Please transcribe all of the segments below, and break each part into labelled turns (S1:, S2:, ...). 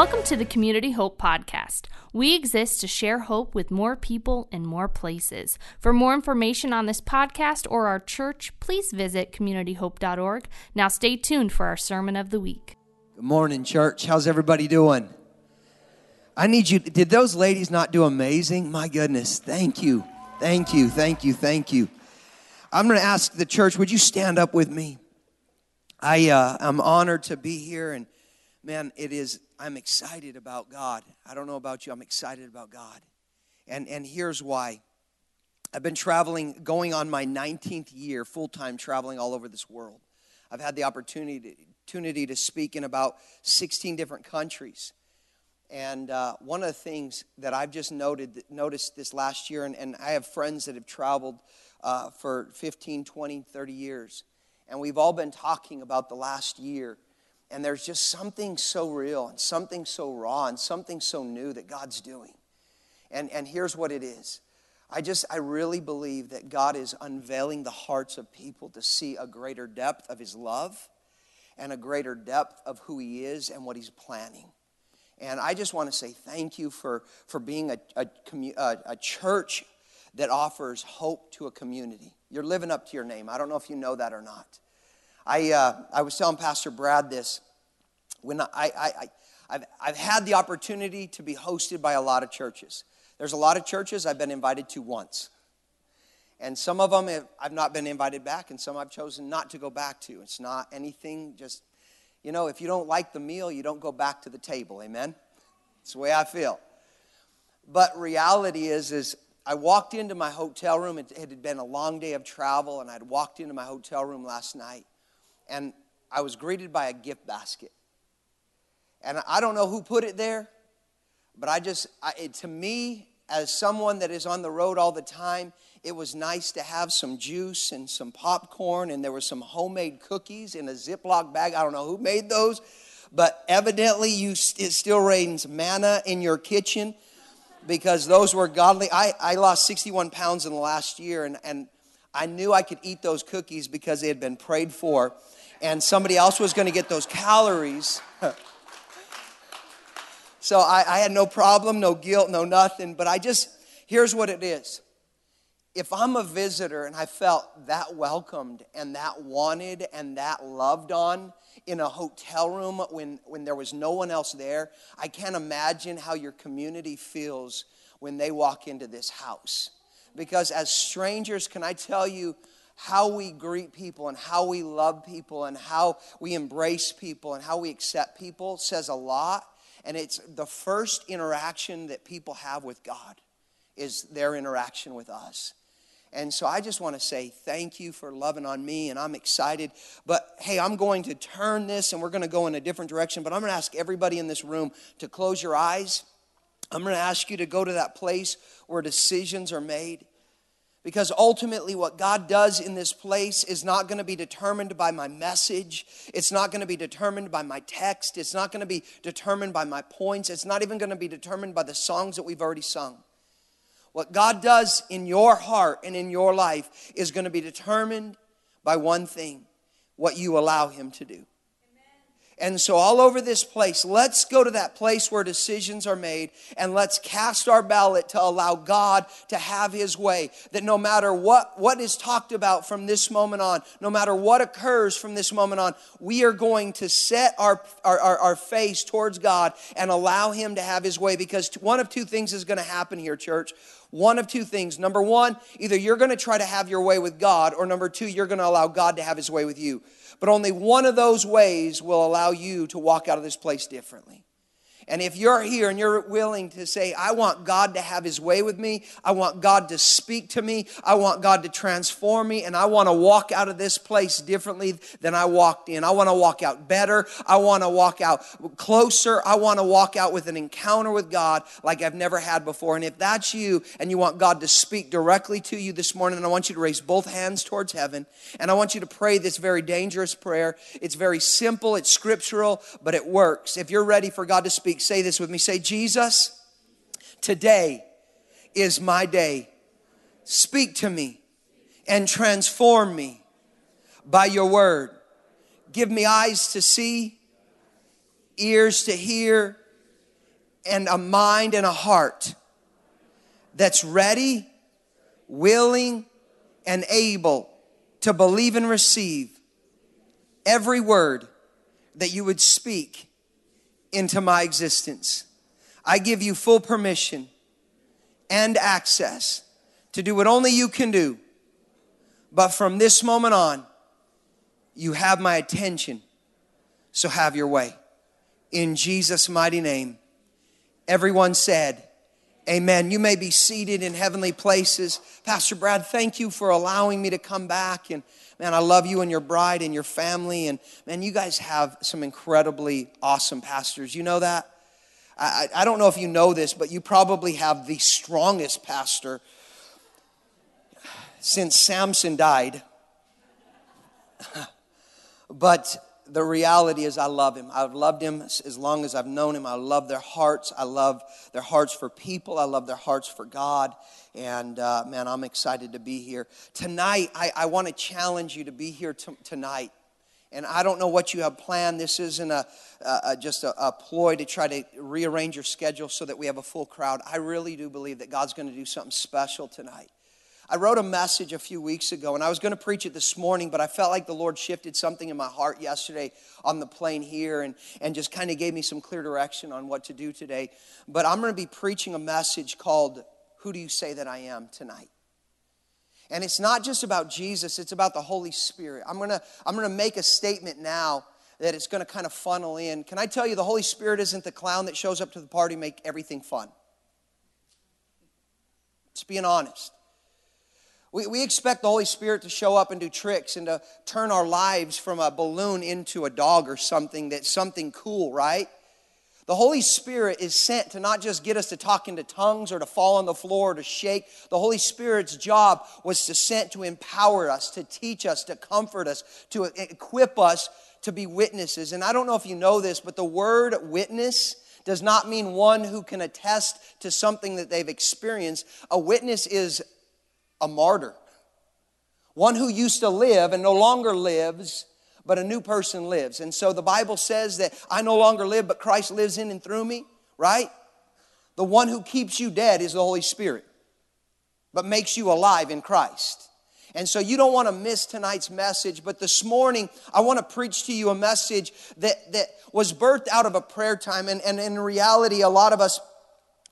S1: Welcome to the Community Hope Podcast. We exist to share hope with more people in more places. For more information on this podcast or our church, please visit communityhope.org. Now, stay tuned for our sermon of the week.
S2: Good morning, church. How's everybody doing? I need you. Did those ladies not do amazing? My goodness. Thank you. Thank you. Thank you. Thank you. I'm going to ask the church, would you stand up with me? I, uh, I'm honored to be here, and man, it is, I'm excited about God. I don't know about you, I'm excited about God. And, and here's why. I've been traveling, going on my 19th year, full time traveling all over this world. I've had the opportunity to, opportunity to speak in about 16 different countries. And uh, one of the things that I've just noted, noticed this last year, and, and I have friends that have traveled uh, for 15, 20, 30 years. And we've all been talking about the last year. And there's just something so real and something so raw and something so new that God's doing. And, and here's what it is. I just, I really believe that God is unveiling the hearts of people to see a greater depth of His love and a greater depth of who He is and what He's planning. And I just want to say thank you for, for being a, a, a, a church that offers hope to a community. You're living up to your name. I don't know if you know that or not. I, uh, I was telling Pastor Brad this. When I, I, I, I've, I've had the opportunity to be hosted by a lot of churches. There's a lot of churches I've been invited to once. And some of them have, I've not been invited back, and some I've chosen not to go back to. It's not anything, just, you know, if you don't like the meal, you don't go back to the table. Amen? It's the way I feel. But reality is, is I walked into my hotel room. It had been a long day of travel, and I'd walked into my hotel room last night, and I was greeted by a gift basket. And I don't know who put it there, but I just, I, it, to me, as someone that is on the road all the time, it was nice to have some juice and some popcorn, and there were some homemade cookies in a Ziploc bag. I don't know who made those, but evidently you it still rains manna in your kitchen because those were godly. I, I lost 61 pounds in the last year, and, and I knew I could eat those cookies because they had been prayed for, and somebody else was going to get those calories. so I, I had no problem, no guilt, no nothing, but I just, here's what it is. If I'm a visitor and I felt that welcomed and that wanted and that loved on, in a hotel room when, when there was no one else there. I can't imagine how your community feels when they walk into this house. Because as strangers, can I tell you how we greet people and how we love people and how we embrace people and how we accept people says a lot. And it's the first interaction that people have with God is their interaction with us. And so I just want to say thank you for loving on me, and I'm excited. But hey, I'm going to turn this and we're going to go in a different direction. But I'm going to ask everybody in this room to close your eyes. I'm going to ask you to go to that place where decisions are made. Because ultimately, what God does in this place is not going to be determined by my message. It's not going to be determined by my text. It's not going to be determined by my points. It's not even going to be determined by the songs that we've already sung. What God does in your heart and in your life is going to be determined by one thing what you allow Him to do. And so, all over this place, let's go to that place where decisions are made and let's cast our ballot to allow God to have His way. That no matter what, what is talked about from this moment on, no matter what occurs from this moment on, we are going to set our, our, our, our face towards God and allow Him to have His way because one of two things is going to happen here, church. One of two things. Number one, either you're going to try to have your way with God, or number two, you're going to allow God to have His way with you. But only one of those ways will allow you to walk out of this place differently. And if you're here and you're willing to say, I want God to have his way with me, I want God to speak to me, I want God to transform me, and I want to walk out of this place differently than I walked in. I want to walk out better. I want to walk out closer. I want to walk out with an encounter with God like I've never had before. And if that's you and you want God to speak directly to you this morning, I want you to raise both hands towards heaven and I want you to pray this very dangerous prayer. It's very simple, it's scriptural, but it works. If you're ready for God to speak, say this with me. Say, Jesus, today is my day. Speak to me and transform me by your word. Give me eyes to see, ears to hear, and a mind and a heart that's ready, willing, and able to believe and receive every word that you would speak into my existence. I give you full permission and access to do what only you can do. But from this moment on, you have my attention. So have your way. In Jesus' mighty name. Everyone said, Amen. You may be seated in heavenly places. Pastor Brad, thank you for allowing me to come back. And man, I love you and your bride and your family. And man, you guys have some incredibly awesome pastors. You know that? I, I don't know if you know this, but you probably have the strongest pastor since Samson died. but the reality is, I love him. I've loved him as long as I've known him. I love their hearts. I love their hearts for people. I love their hearts for God. And uh, man, I'm excited to be here. Tonight, I, I want to challenge you to be here t- tonight. And I don't know what you have planned. This isn't a, a just a, a, ploy to try to rearrange your schedule so that we have a full crowd. I really do believe that God's going to do something special tonight. I wrote a message a few weeks ago, and I was going to preach it this morning, but I felt like the Lord shifted something in my heart yesterday on the plane here and, and just kind of gave me some clear direction on what to do today. But I'm going to be preaching a message called Who Do You Say That I Am tonight? And it's not just about Jesus, it's about the Holy Spirit. I'm going to, I'm going to make a statement now that it's going to kind of funnel in. Can I tell you, the Holy Spirit isn't the clown that shows up to the party make everything fun? Just being honest. We, we expect the Holy Spirit to show up and do tricks and to turn our lives from a balloon into a dog or something that's something cool, right? The Holy Spirit is sent to not just get us to talk into tongues or to fall on the floor or to shake. The Holy Spirit's job was to sent to empower us, to teach us, to comfort us, to equip us to be witnesses. And I don't know if you know this, but the word witness does not mean one who can attest to something that they've experienced. A witness is a martyr. One who used to live and no longer lives, but a new person lives. And so the Bible says that I no longer live, but Christ lives in and through me, right? The one who keeps you dead is the Holy Spirit, but makes you alive in Christ. And so you don't want to miss tonight's message, but this morning I want to preach to you a message that, that was birthed out of a prayer time. And, and in reality, a lot of us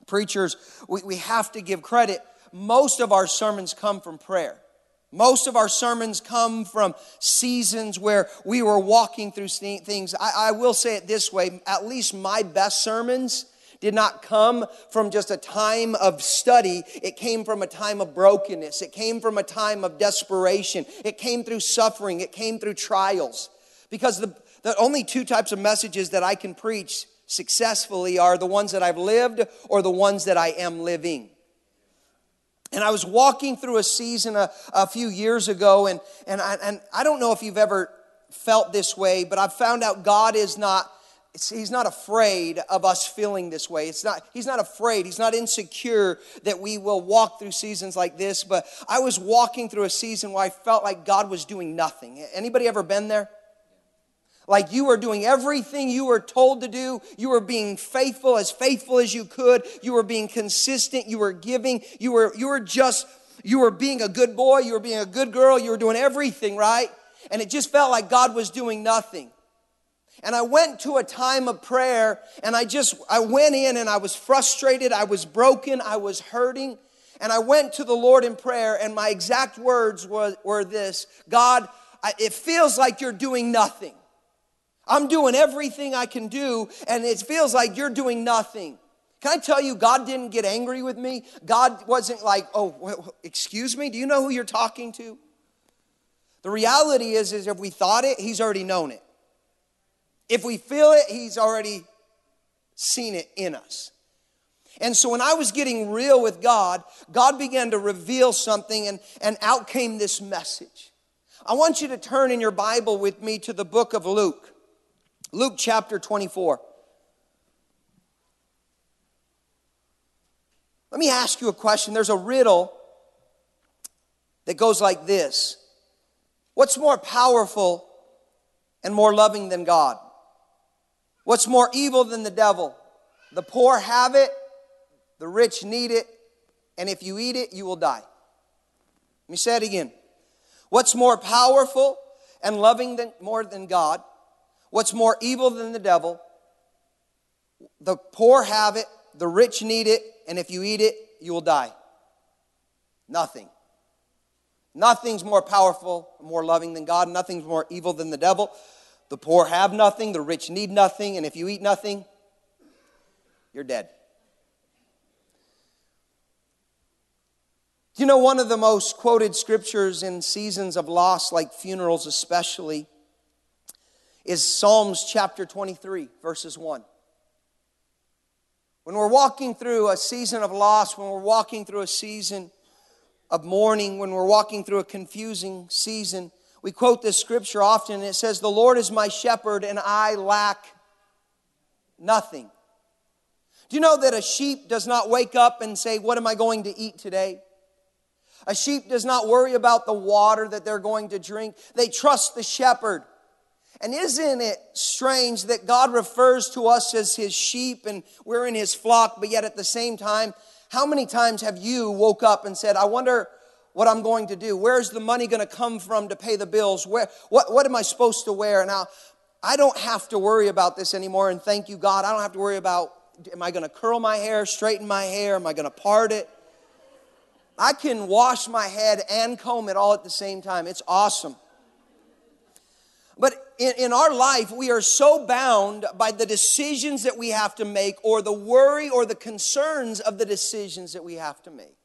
S2: preachers, we, we have to give credit most of our sermons come from prayer. Most of our sermons come from seasons where we were walking through things. I, I, will say it this way at least my best sermons did not come from just a time of study. It came from a time of brokenness. It came from a time of desperation. It came through suffering. It came through trials. Because the, the only two types of messages that I can preach successfully are the ones that I've lived or the ones that I am living. And I was walking through a season a, a few years ago, and, and, I, and I don't know if you've ever felt this way, but I've found out God is not, He's not afraid of us feeling this way. It's not, he's not afraid. He's not insecure that we will walk through seasons like this. But I was walking through a season where I felt like God was doing nothing. Anybody ever been there? Like you were doing everything you were told to do. You were being faithful, as faithful as you could. You were being consistent. You were giving. You were, you were just, you were being a good boy. You were being a good girl. You were doing everything right. And it just felt like God was doing nothing. And I went to a time of prayer and I just, I went in and I was frustrated. I was broken. I was hurting. And I went to the Lord in prayer and my exact words were, were this God, I, it feels like you're doing nothing. I'm doing everything I can do, and it feels like you're doing nothing. Can I tell you, God didn't get angry with me? God wasn't like, oh, excuse me, do you know who you're talking to? The reality is, is if we thought it, He's already known it. If we feel it, He's already seen it in us. And so when I was getting real with God, God began to reveal something, and, and out came this message. I want you to turn in your Bible with me to the book of Luke. Luke chapter 24. Let me ask you a question. There's a riddle that goes like this What's more powerful and more loving than God? What's more evil than the devil? The poor have it, the rich need it, and if you eat it, you will die. Let me say it again. What's more powerful and loving than, more than God? What's more evil than the devil? The poor have it, the rich need it, and if you eat it, you will die. Nothing. Nothing's more powerful, more loving than God. Nothing's more evil than the devil. The poor have nothing, the rich need nothing, and if you eat nothing, you're dead. You know one of the most quoted scriptures in seasons of loss, like funerals especially, is Psalms chapter 23, verses 1. When we're walking through a season of loss, when we're walking through a season of mourning, when we're walking through a confusing season, we quote this scripture often, and it says, The Lord is my shepherd, and I lack nothing. Do you know that a sheep does not wake up and say, What am I going to eat today? A sheep does not worry about the water that they're going to drink. They trust the shepherd. And isn't it strange that God refers to us as his sheep and we're in his flock, but yet at the same time, how many times have you woke up and said, I wonder what I'm going to do? Where's the money going to come from to pay the bills? Where, what, what am I supposed to wear? Now, I don't have to worry about this anymore, and thank you, God. I don't have to worry about am I going to curl my hair, straighten my hair, am I going to part it? I can wash my head and comb it all at the same time. It's awesome. But in, in, our life, we are so bound by the decisions that we have to make, or the worry or the concerns of the decisions that we have to make.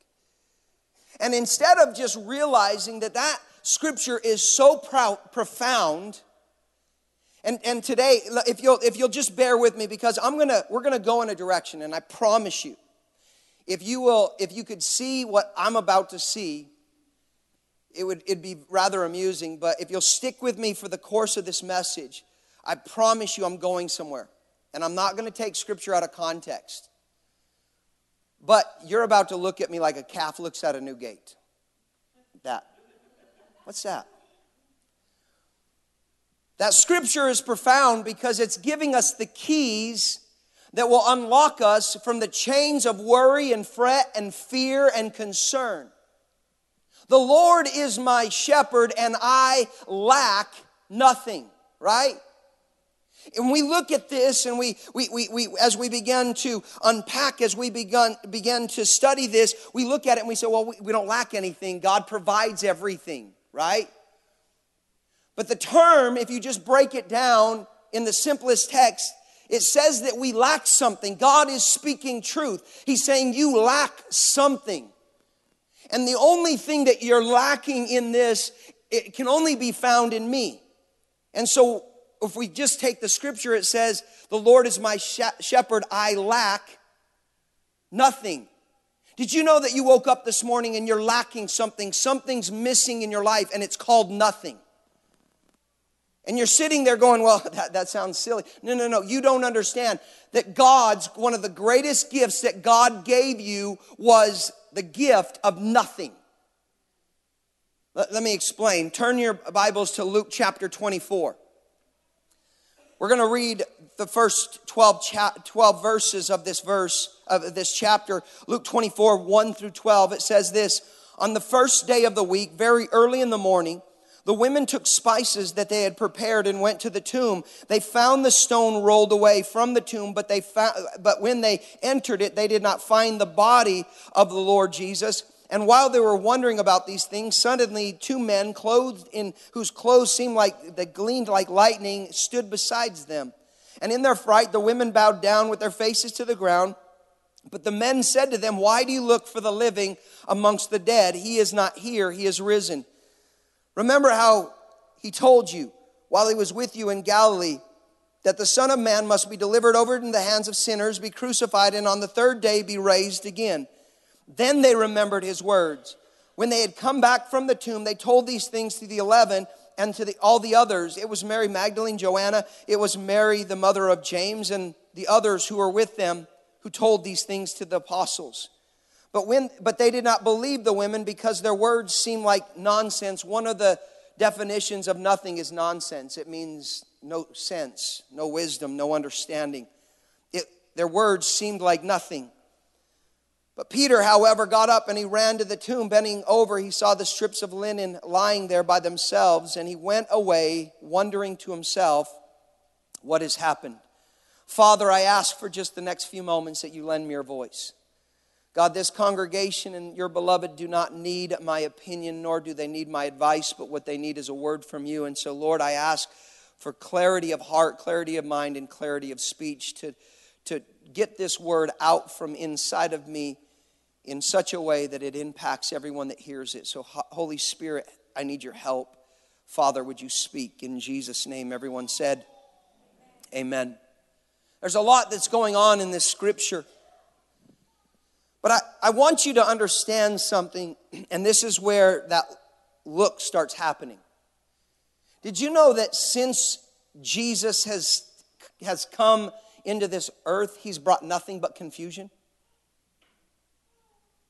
S2: And instead of just realizing that that scripture is so profound, and, and today, if you'll, if you'll just bear with me, because I'm gonna, we're gonna go in a direction, and I promise you, if you will, if you could see what I'm about to see, it would it'd be rather amusing. But if you'll stick with me for the course of this message, I promise you I'm going somewhere. And I'm not going to take scripture out of context. But you're about to look at me like a calf looks at a new gate. That. What's that? That scripture is profound because it's giving us the keys that will unlock us from the chains of worry and fret and fear and concern. The Lord is my shepherd and I lack nothing, right? And we look at this and we, we, we, we as we begin to unpack, as we begun, begin to study this, we look at it and we say, well, we, we don't lack anything. God provides everything, right? But the term, if you just break it down in the simplest text, it says that we lack something. God is speaking truth. He's saying you lack something. And the only thing that you're lacking in this, it can only be found in me. And so if we just take the scripture, it says, The Lord is my shepherd, I lack nothing. Did you know that you woke up this morning and you're lacking something? Something's missing in your life, and it's called nothing. And you're sitting there going, well, that, that sounds silly. No, no, no. You don't understand that God's, one of the greatest gifts that God gave you was the gift of nothing. Let, let me explain. Turn your Bibles to Luke chapter 24. We're going to read the first 12, cha- 12 verses of this verse, of this chapter. Luke 24, 1 through 12. It says this On the first day of the week, very early in the morning, the women took spices that they had prepared and went to the tomb. They found the stone rolled away from the tomb, but they found, but when they entered it, they did not find the body of the Lord Jesus. And while they were wondering about these things, suddenly two men clothed in whose clothes seemed like that gleamed like lightning stood beside them. And in their fright, the women bowed down with their faces to the ground. But the men said to them, Why do you look for the living amongst the dead? He is not here, he is risen. Remember how he told you while he was with you in Galilee that the Son of Man must be delivered over into the hands of sinners, be crucified, and on the third day be raised again. Then they remembered his words. When they had come back from the tomb, they told these things to the eleven and to the, all the others. It was Mary Magdalene, Joanna, it was Mary, the mother of James, and the others who were with them who told these things to the apostles. But, when, but they did not believe the women because their words seemed like nonsense. One of the definitions of nothing is nonsense. It means no sense, no wisdom, no understanding. It, their words seemed like nothing. But Peter, however, got up and he ran to the tomb. Bending over, he saw the strips of linen lying there by themselves, and he went away, wondering to himself, What has happened? Father, I ask for just the next few moments that you lend me your voice. God, this congregation and your beloved do not need my opinion, nor do they need my advice, but what they need is a word from you. And so, Lord, I ask for clarity of heart, clarity of mind, and clarity of speech to, to get this word out from inside of me in such a way that it impacts everyone that hears it. So, Holy Spirit, I need your help. Father, would you speak in Jesus' name? Everyone said, Amen. There's a lot that's going on in this scripture. But I, I want you to understand something, and this is where that look starts happening. Did you know that since Jesus has, has come into this earth, he's brought nothing but confusion?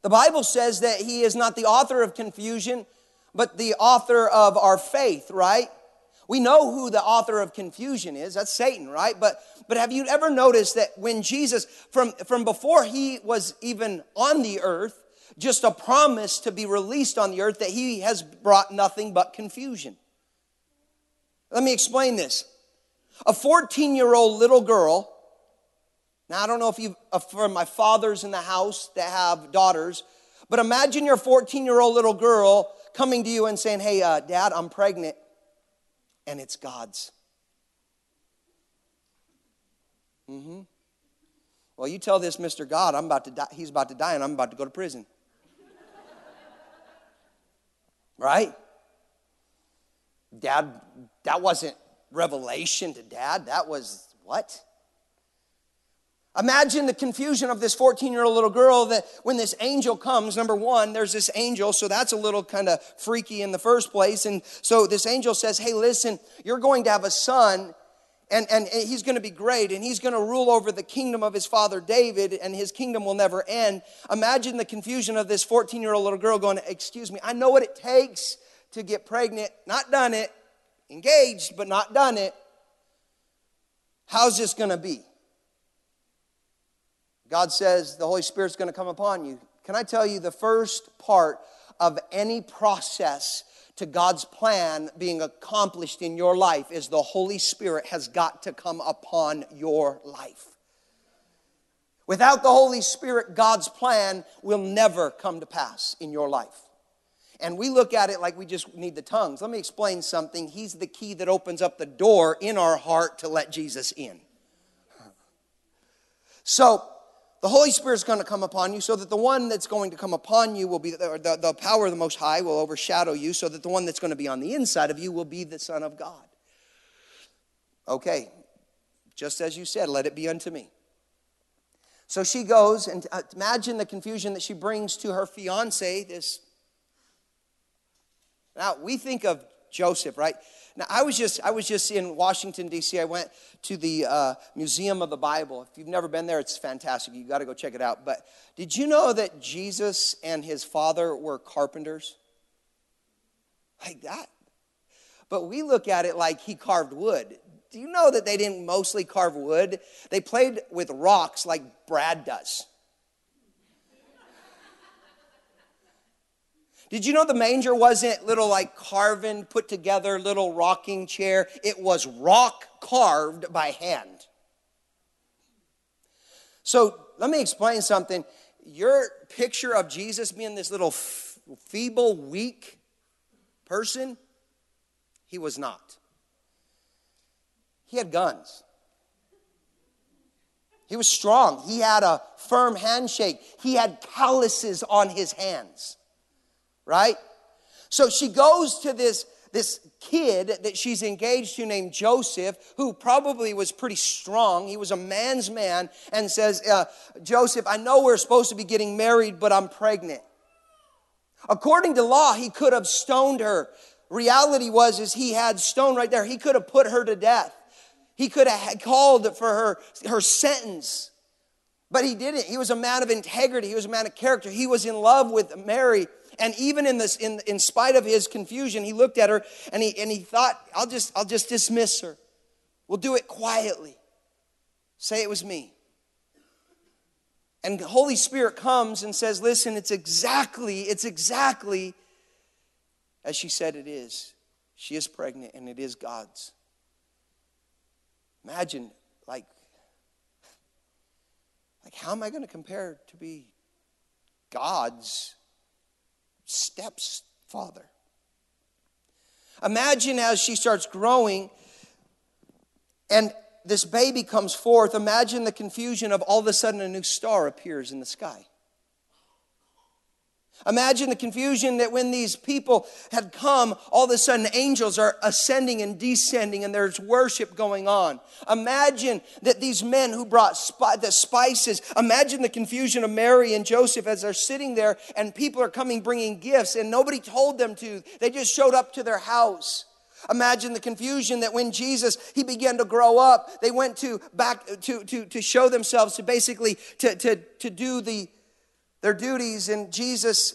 S2: The Bible says that he is not the author of confusion, but the author of our faith, right? We know who the author of confusion is. That's Satan, right? But, but have you ever noticed that when Jesus, from, from before he was even on the earth, just a promise to be released on the earth, that he has brought nothing but confusion? Let me explain this. A 14 year old little girl now, I don't know if you, uh, for my fathers in the house that have daughters, but imagine your 14 year old little girl coming to you and saying, Hey, uh, dad, I'm pregnant, and it's God's. Mm-hmm. Well, you tell this Mr. God, I'm about to die, he's about to die, and I'm about to go to prison. right? Dad, that wasn't revelation to dad. That was what? Imagine the confusion of this 14 year old little girl that when this angel comes, number one, there's this angel, so that's a little kind of freaky in the first place. And so this angel says, Hey, listen, you're going to have a son, and, and he's going to be great, and he's going to rule over the kingdom of his father David, and his kingdom will never end. Imagine the confusion of this 14 year old little girl going, Excuse me, I know what it takes to get pregnant, not done it, engaged, but not done it. How's this going to be? God says the Holy Spirit's going to come upon you. Can I tell you the first part of any process to God's plan being accomplished in your life is the Holy Spirit has got to come upon your life. Without the Holy Spirit, God's plan will never come to pass in your life. And we look at it like we just need the tongues. Let me explain something. He's the key that opens up the door in our heart to let Jesus in. So, the Holy Spirit is going to come upon you so that the one that's going to come upon you will be, the, the, power of the Most High will overshadow you so that the one that's going to be on the inside of you will be the Son of God. Okay, just as you said, let it be unto me. So she goes, and uh, imagine the confusion that she brings to her fiance, this. Now, we think of Joseph, right? Now, I was just I was just in Washington D.C. I went to the uh, Museum of the Bible. If you've never been there, it's fantastic. You got to go check it out. But did you know that Jesus and his father were carpenters? Like that. But we look at it like he carved wood. Do you know that they didn't mostly carve wood? They played with rocks like Brad does. Did you know the manger wasn't little like carven, put together little rocking chair? It was rock carved by hand. So let me explain something. Your picture of Jesus being this little feeble, weak person, he was not. He had guns. He was strong. He had a firm handshake. He had calluses on his hands right? So she goes to this, this kid that she's engaged to named Joseph, who probably was pretty strong. He was a man's man, and says, uh, Joseph, I know we're supposed to be getting married, but I'm pregnant. According to law, he could have stoned her. Reality was is he had stone right there. He could have put her to death. He could have called for her, her sentence. But he didn't. He was a man of integrity. He was a man of character. He was in love with Mary. And even in this, in, in spite of his confusion, he looked at her and he, and he thought, I'll just, I'll just dismiss her. We'll do it quietly. Say it was me. And Holy Spirit comes and says, Listen, it's exactly, it's exactly as she said it is. She is pregnant and it is God's. Imagine, like, like how am I going to compare to be God's stepfather? Imagine as she starts growing and this baby comes forth, imagine the confusion of all of a sudden a new star appears in the sky. Imagine the confusion that when these people had come, all of a sudden angels are ascending and descending and there's worship going on. Imagine that these men who brought spi- the spices, imagine the confusion of Mary and Joseph as they're sitting there and people are coming bringing gifts and nobody told them to. They just showed up to their house. Imagine the confusion that when Jesus he began to grow up, they went to back to to to show themselves to basically to to to do the their duties, and Jesus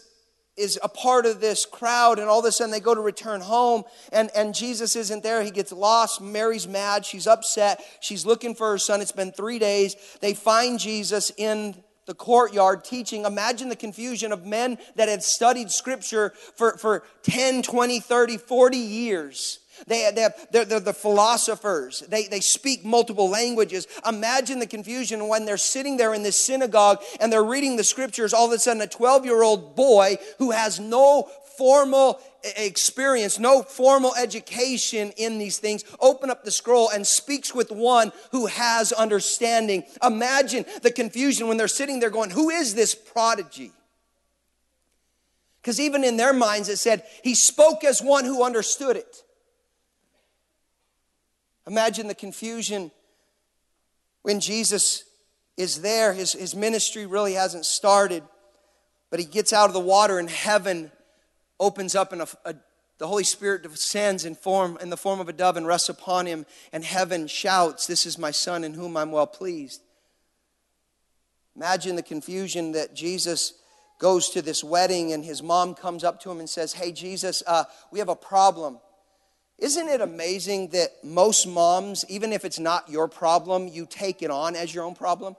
S2: is a part of this crowd, and all of a sudden they go to return home, and, and Jesus isn't there. He gets lost. Mary's mad. She's upset. She's looking for her son. It's been three days. They find Jesus in the courtyard teaching. Imagine the confusion of men that had studied scripture for, for 10, 20, 30, 40 years. They, they have, they're, they're the philosophers. They, they speak multiple languages. Imagine the confusion when they're sitting there in this synagogue and they're reading the scriptures. All of a sudden, a 12 year old boy who has no formal experience, no formal education in these things, open up the scroll and speaks with one who has understanding. Imagine the confusion when they're sitting there going, Who is this prodigy? Because even in their minds, it said, He spoke as one who understood it. Imagine the confusion when Jesus is there. His, his ministry really hasn't started, but he gets out of the water and heaven opens up and a, a, the Holy Spirit descends in, form, in the form of a dove and rests upon him, and heaven shouts, This is my son in whom I'm well pleased. Imagine the confusion that Jesus goes to this wedding and his mom comes up to him and says, Hey, Jesus, uh, we have a problem. Isn't it amazing that most moms, even if it's not your problem, you take it on as your own problem?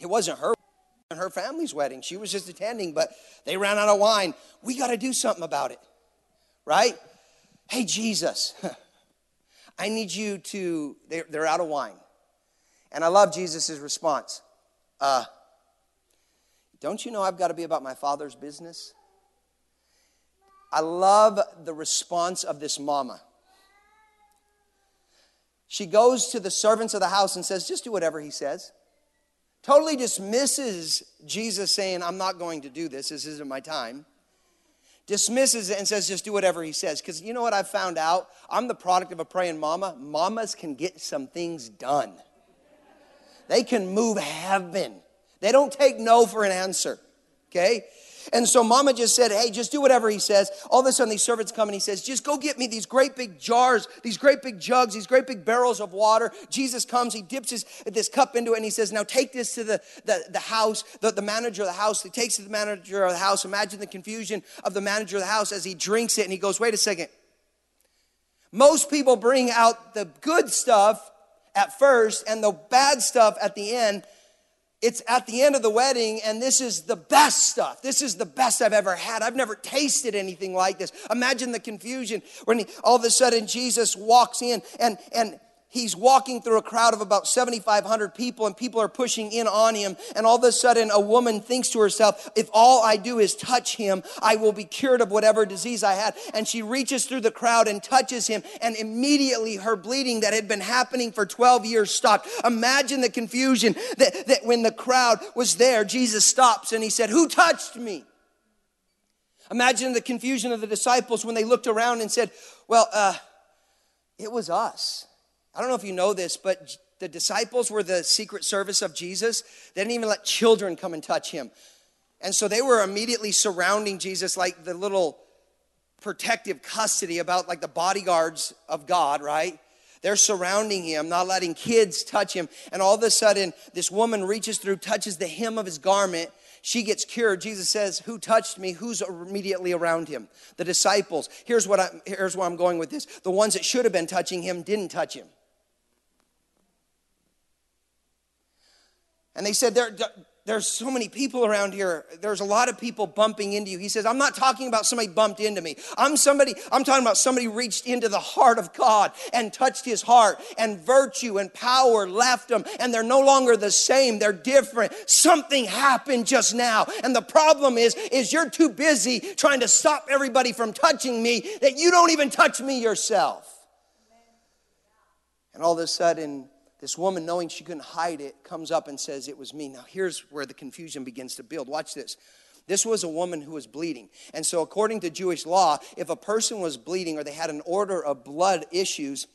S2: It wasn't her her family's wedding. She was just attending, but they ran out of wine. We got to do something about it. Right? Hey, Jesus, I need you to, they're, they're out of wine. And I love Jesus' response. Uh, don't you know I've got to be about my father's business? I love the response of this mama. She goes to the servants of the house and says, just do whatever he says. Totally dismisses Jesus saying, I'm not going to do this, this isn't my time. Dismisses it and says, just do whatever he says. Because you know what I've found out? I'm the product of a praying mama. Mamas can get some things done, they can move heaven. They don't take no for an answer. Okay? And so mama just said, Hey, just do whatever he says. All of a sudden, these servants come and he says, Just go get me these great big jars, these great big jugs, these great big barrels of water. Jesus comes, he dips his, this cup into it, and he says, Now take this to the, the, the house, the, the manager of the house. He takes it to the manager of the house. Imagine the confusion of the manager of the house as he drinks it, and he goes, Wait a second. Most people bring out the good stuff at first and the bad stuff at the end it's at the end of the wedding, and this is the best stuff. This is the best I've ever had. I've never tasted anything like this. Imagine the confusion when he, all of a sudden Jesus walks in, and, and he's walking through a crowd of about 7,500 people, and people are pushing in on him. And all of a sudden, a woman thinks to herself, If all I do is touch him, I will be cured of whatever disease I had. And she reaches through the crowd and touches him, and immediately her bleeding that had been happening for 12 years stopped. Imagine the confusion that, that when the crowd was there, Jesus stops and he said, Who touched me? Imagine the confusion of the disciples when they looked around and said, Well, uh, it was us. I don't know if you know this, but the disciples were the secret service of Jesus. They didn't even let children come and touch him. And so they were immediately surrounding Jesus like the little protective custody about like the bodyguards of God, right? They're surrounding him, not letting kids touch him. And all of a sudden, this woman reaches through, touches the hem of his garment. She gets cured. Jesus says, Who touched me? Who's immediately around him? The disciples. Here's what I'm. here's where I'm going with this. The ones that should have been touching him didn't touch him. And they said, there's so many people around here. There's a lot of people bumping into you. He says, I'm not talking about somebody bumped into me. I'm somebody, I'm talking about somebody reached into the heart of God and touched his heart and virtue and power left them and they're no longer the same. They're different. Something happened just now. And the problem is, is you're too busy trying to stop everybody from touching me that you don't even touch me yourself. And all of a sudden, this woman, knowing she couldn't hide it, comes up and says, It was me. Now, here's where the confusion begins to build. Watch this. This was a woman who was bleeding. And so, according to Jewish law, if a person was bleeding or they had an order of blood issues,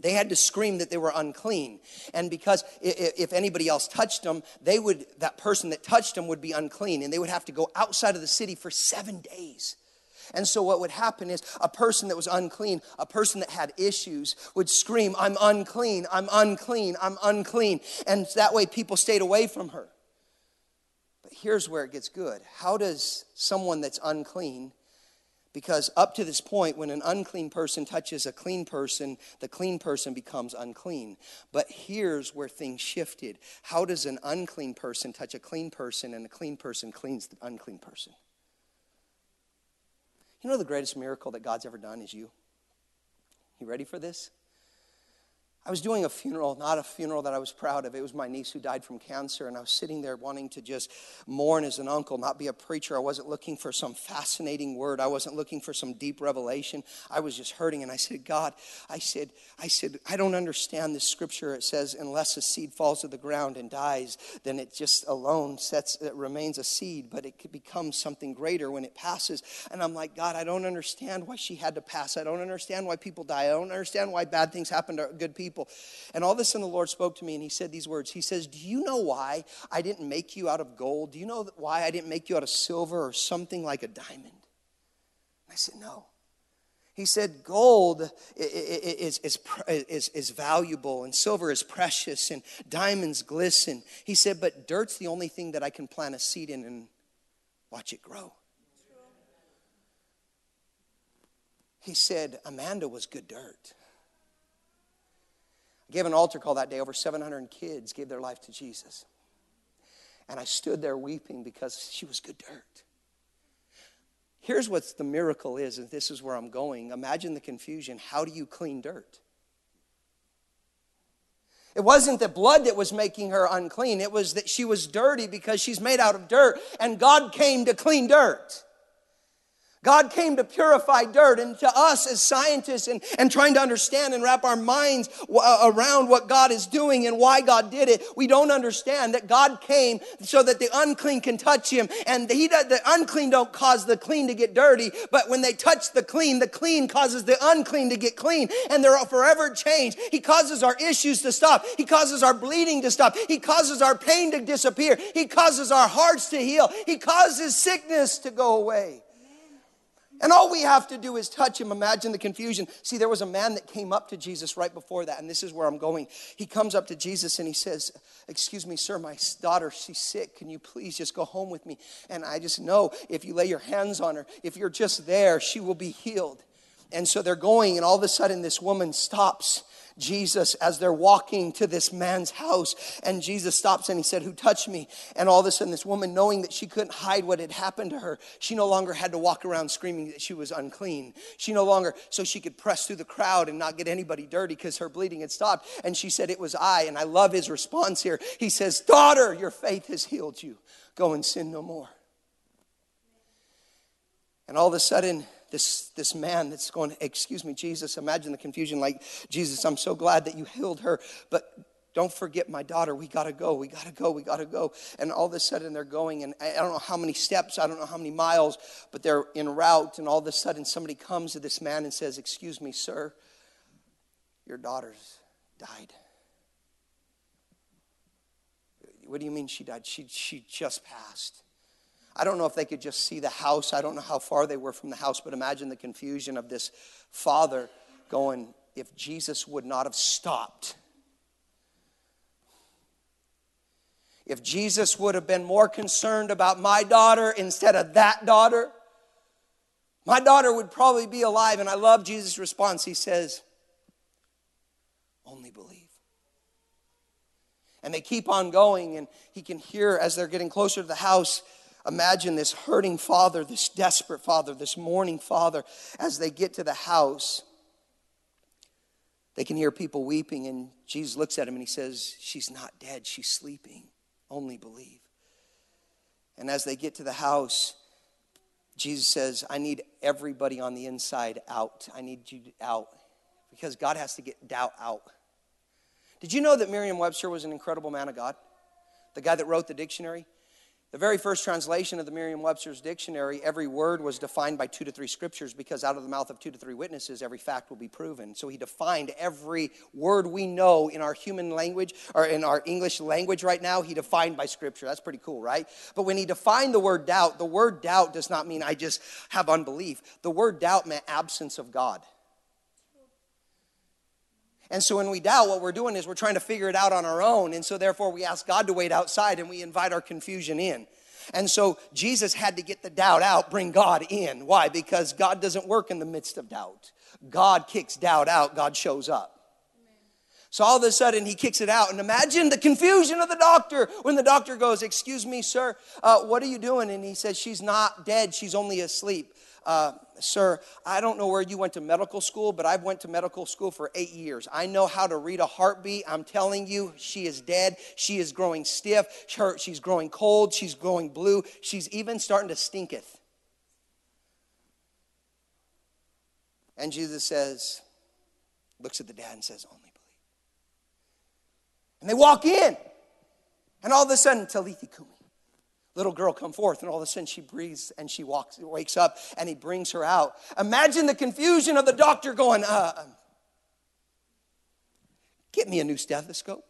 S2: they had to scream that they were unclean and because if anybody else touched them they would that person that touched them would be unclean and they would have to go outside of the city for seven days and so, what would happen is a person that was unclean, a person that had issues, would scream, I'm unclean, I'm unclean, I'm unclean. And that way, people stayed away from her. But here's where it gets good. How does someone that's unclean, because up to this point, when an unclean person touches a clean person, the clean person becomes unclean. But here's where things shifted. How does an unclean person touch a clean person, and a clean person cleans the unclean person? You know the greatest miracle that God's ever done is you? You ready for this? I was doing a funeral, not a funeral that I was proud of. It was my niece who died from cancer, and I was sitting there wanting to just mourn as an uncle, not be a preacher. I wasn't looking for some fascinating word. I wasn't looking for some deep revelation. I was just hurting, and I said, God, I said, I said, I don't understand this scripture. It says, unless a seed falls to the ground and dies, then it just alone sets, it remains a seed, but it could become something greater when it passes. And I'm like, God, I don't understand why she had to pass. I don't understand why people die. I don't understand why bad things happen to good people people. And all of a sudden, the Lord spoke to me and He said these words He says, Do you know why I didn't make you out of gold? Do you know why I didn't make you out of silver or something like a diamond? And I said, No. He said, Gold is, is, is, is, valuable, and silver is precious, and diamonds glisten. He said, But dirt's the only thing that I can plant a seed in and watch it grow. He said, Amanda was good dirt. I gave an altar call that day. Over 700 kids gave their life to Jesus. And I stood there weeping because she was good dirt. Here's what the miracle is, and this is where I'm going. Imagine the confusion. How do you clean dirt? It wasn't the blood that was making her unclean, it was that she was dirty because she's made out of dirt, and God came to clean dirt. God came to purify dirt, and to us as scientists and, and trying to understand and wrap our minds uh, around what God is doing and why God did it, we don't understand that God came so that the unclean can touch him. And he, the unclean don't cause the clean to get dirty, but when they touch the clean, the clean causes the unclean to get clean, and they're forever changed. He causes our issues to stop. He causes our bleeding to stop. He causes our pain to disappear. He causes our hearts to heal. He causes sickness to go away. And all we have to do is touch him. Imagine the confusion. See, there was a man that came up to Jesus right before that, and this is where I'm going. He comes up to Jesus and he says, Excuse me, sir, my daughter, she's sick. Can you please just go home with me? And I just know if you lay your hands on her, if you're just there, she will be healed. And so they're going, and all of a sudden, this woman stops Jesus as they're walking to this man's house. And Jesus stops and he said, Who touched me? And all of a sudden, this woman, knowing that she couldn't hide what had happened to her, she no longer had to walk around screaming that she was unclean. She no longer, so she could press through the crowd and not get anybody dirty because her bleeding had stopped. And she said, It was I. And I love his response here. He says, Daughter, your faith has healed you. Go and sin no more. And all of a sudden, this, this man that's going, Excuse me, Jesus. Imagine the confusion like, Jesus, I'm so glad that you healed her, but don't forget my daughter. We got to go. We got to go. We got to go. And all of a sudden they're going, and I don't know how many steps, I don't know how many miles, but they're en route. And all of a sudden somebody comes to this man and says, Excuse me, sir, your daughter's died. What do you mean she died? She, she just passed. I don't know if they could just see the house. I don't know how far they were from the house, but imagine the confusion of this father going, if Jesus would not have stopped, if Jesus would have been more concerned about my daughter instead of that daughter, my daughter would probably be alive. And I love Jesus' response. He says, Only believe. And they keep on going, and he can hear as they're getting closer to the house. Imagine this hurting father, this desperate father, this mourning father. As they get to the house, they can hear people weeping, and Jesus looks at him and he says, She's not dead, she's sleeping. Only believe. And as they get to the house, Jesus says, I need everybody on the inside out. I need you out because God has to get doubt out. Did you know that Merriam Webster was an incredible man of God? The guy that wrote the dictionary? The very first translation of the Merriam Webster's dictionary, every word was defined by two to three scriptures because out of the mouth of two to three witnesses, every fact will be proven. So he defined every word we know in our human language or in our English language right now, he defined by scripture. That's pretty cool, right? But when he defined the word doubt, the word doubt does not mean I just have unbelief. The word doubt meant absence of God. And so when we doubt, what we're doing is we're trying to figure it out on our own. And so therefore we ask God to wait outside and we invite our confusion in. And so Jesus had to get the doubt out, bring God in. Why? Because God doesn't work in the midst of doubt. God kicks doubt out, God shows up. So all of a sudden he kicks it out. And imagine the confusion of the doctor when the doctor goes, Excuse me, sir, uh, what are you doing? And he says, She's not dead, she's only asleep uh, sir, I don't know where you went to medical school, but I've went to medical school for eight years. I know how to read a heartbeat. I'm telling you, she is dead. She is growing stiff. she's growing cold. She's growing blue. She's even starting to stinketh. And Jesus says, looks at the dad and says, only believe. And they walk in. And all of a sudden, Talitha Kumi little girl come forth and all of a sudden she breathes and she walks wakes up and he brings her out. Imagine the confusion of the doctor going uh, um, get me a new stethoscope.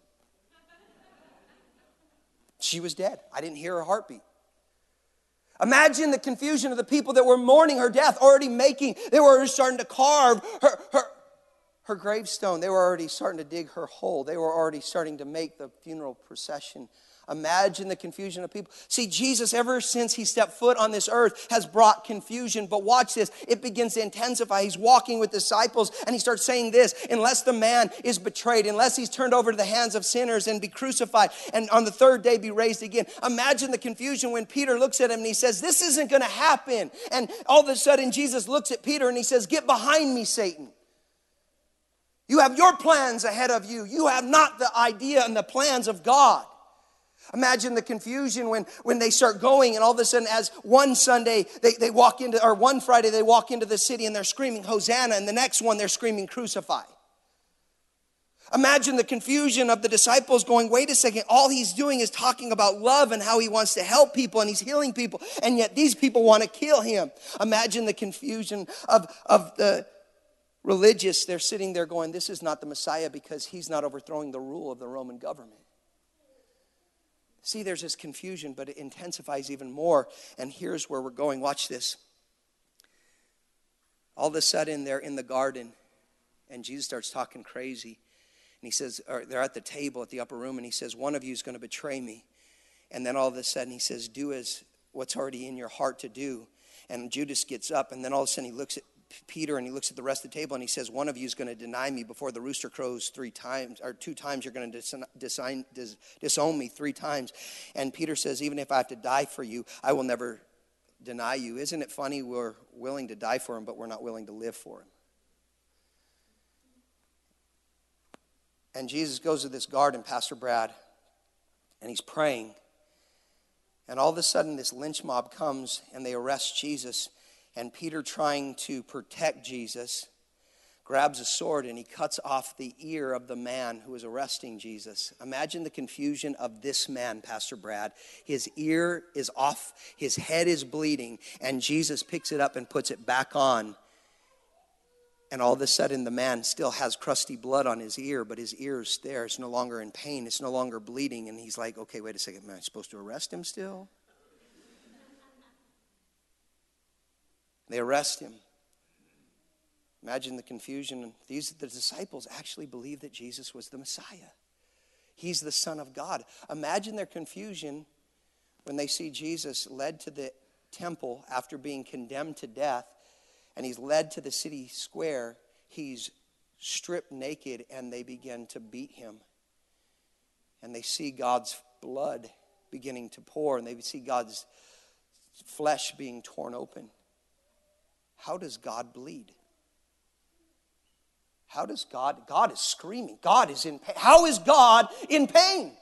S2: She was dead. I didn't hear her heartbeat. Imagine the confusion of the people that were mourning her death already making they were starting to carve her, her her gravestone. They were already starting to dig her hole. They were already starting to make the funeral procession Imagine the confusion of people. See, Jesus, ever since he stepped foot on this earth, has brought confusion. But watch this, it begins to intensify. He's walking with disciples and he starts saying this unless the man is betrayed, unless he's turned over to the hands of sinners and be crucified, and on the third day be raised again. Imagine the confusion when Peter looks at him and he says, This isn't going to happen. And all of a sudden, Jesus looks at Peter and he says, Get behind me, Satan. You have your plans ahead of you. You have not the idea and the plans of God. Imagine the confusion when, when they start going, and all of a sudden, as one Sunday they, they walk into, or one Friday they walk into the city and they're screaming, Hosanna, and the next one they're screaming, Crucify. Imagine the confusion of the disciples going, wait a second, all he's doing is talking about love and how he wants to help people and he's healing people, and yet these people want to kill him. Imagine the confusion of, of the religious. They're sitting there going, this is not the Messiah because he's not overthrowing the rule of the Roman government. See, there's this confusion, but it intensifies even more. And here's where we're going. Watch this. All of a sudden, they're in the garden, and Jesus starts talking crazy. And he says, or they're at the table at the upper room, and he says, One of you is going to betray me. And then all of a sudden, he says, Do as what's already in your heart to do. And Judas gets up, and then all of a sudden, he looks at Peter and he looks at the rest of the table and he says, One of you is going to deny me before the rooster crows three times, or two times you're going to dis- dis- disown me three times. And Peter says, Even if I have to die for you, I will never deny you. Isn't it funny we're willing to die for him, but we're not willing to live for him? And Jesus goes to this garden, Pastor Brad, and he's praying. And all of a sudden, this lynch mob comes and they arrest Jesus and Peter, trying to protect Jesus, grabs a sword and he cuts off the ear of the man who is arresting Jesus. Imagine the confusion of this man, Pastor Brad. His ear is off, his head is bleeding, and Jesus picks it up and puts it back on. And all of a sudden, the man still has crusty blood on his ear, but his ear is there. It's no longer in pain. It's no longer bleeding. And he's like, okay, wait a second. Am I supposed to arrest him still? They arrest him. Imagine the confusion. These the disciples actually believed that Jesus was the Messiah. He's the Son of God. Imagine their confusion when they see Jesus led to the temple after being condemned to death, and he's led to the city square. He's stripped naked, and they begin to beat him. and they see God's blood beginning to pour and they see God's flesh being torn open. How does God bleed? How does God? God is screaming. God is in pain. How is God in pain?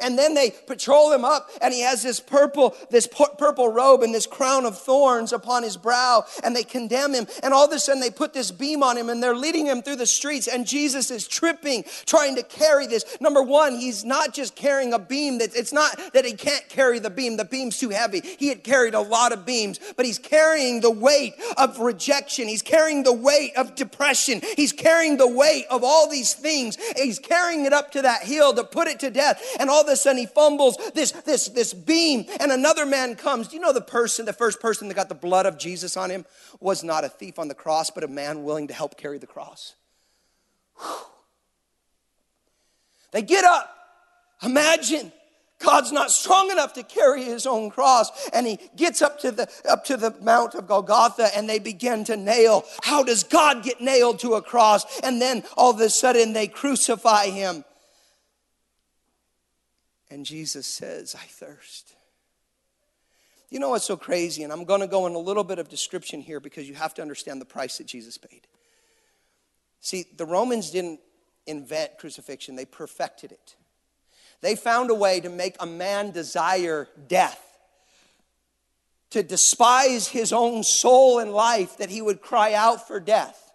S2: And then they patrol him up, and he has this purple, this purple robe and this crown of thorns upon his brow, and they condemn him. And all of a sudden, they put this beam on him, and they're leading him through the streets. And Jesus is tripping, trying to carry this. Number one, he's not just carrying a beam. That it's not that he can't carry the beam. The beam's too heavy. He had carried a lot of beams, but he's carrying the weight of rejection. He's carrying the weight of depression. He's carrying the weight of all these things. He's carrying it up to that hill to put it to death. And all of a sudden he fumbles this, this, this beam, and another man comes. Do you know the person, the first person that got the blood of Jesus on him was not a thief on the cross, but a man willing to help carry the cross? Whew. They get up. Imagine God's not strong enough to carry his own cross. And he gets up to the up to the Mount of Golgotha and they begin to nail. How does God get nailed to a cross? And then all of a sudden they crucify him. And Jesus says, I thirst. You know what's so crazy? And I'm going to go in a little bit of description here because you have to understand the price that Jesus paid. See, the Romans didn't invent crucifixion, they perfected it. They found a way to make a man desire death, to despise his own soul and life, that he would cry out for death.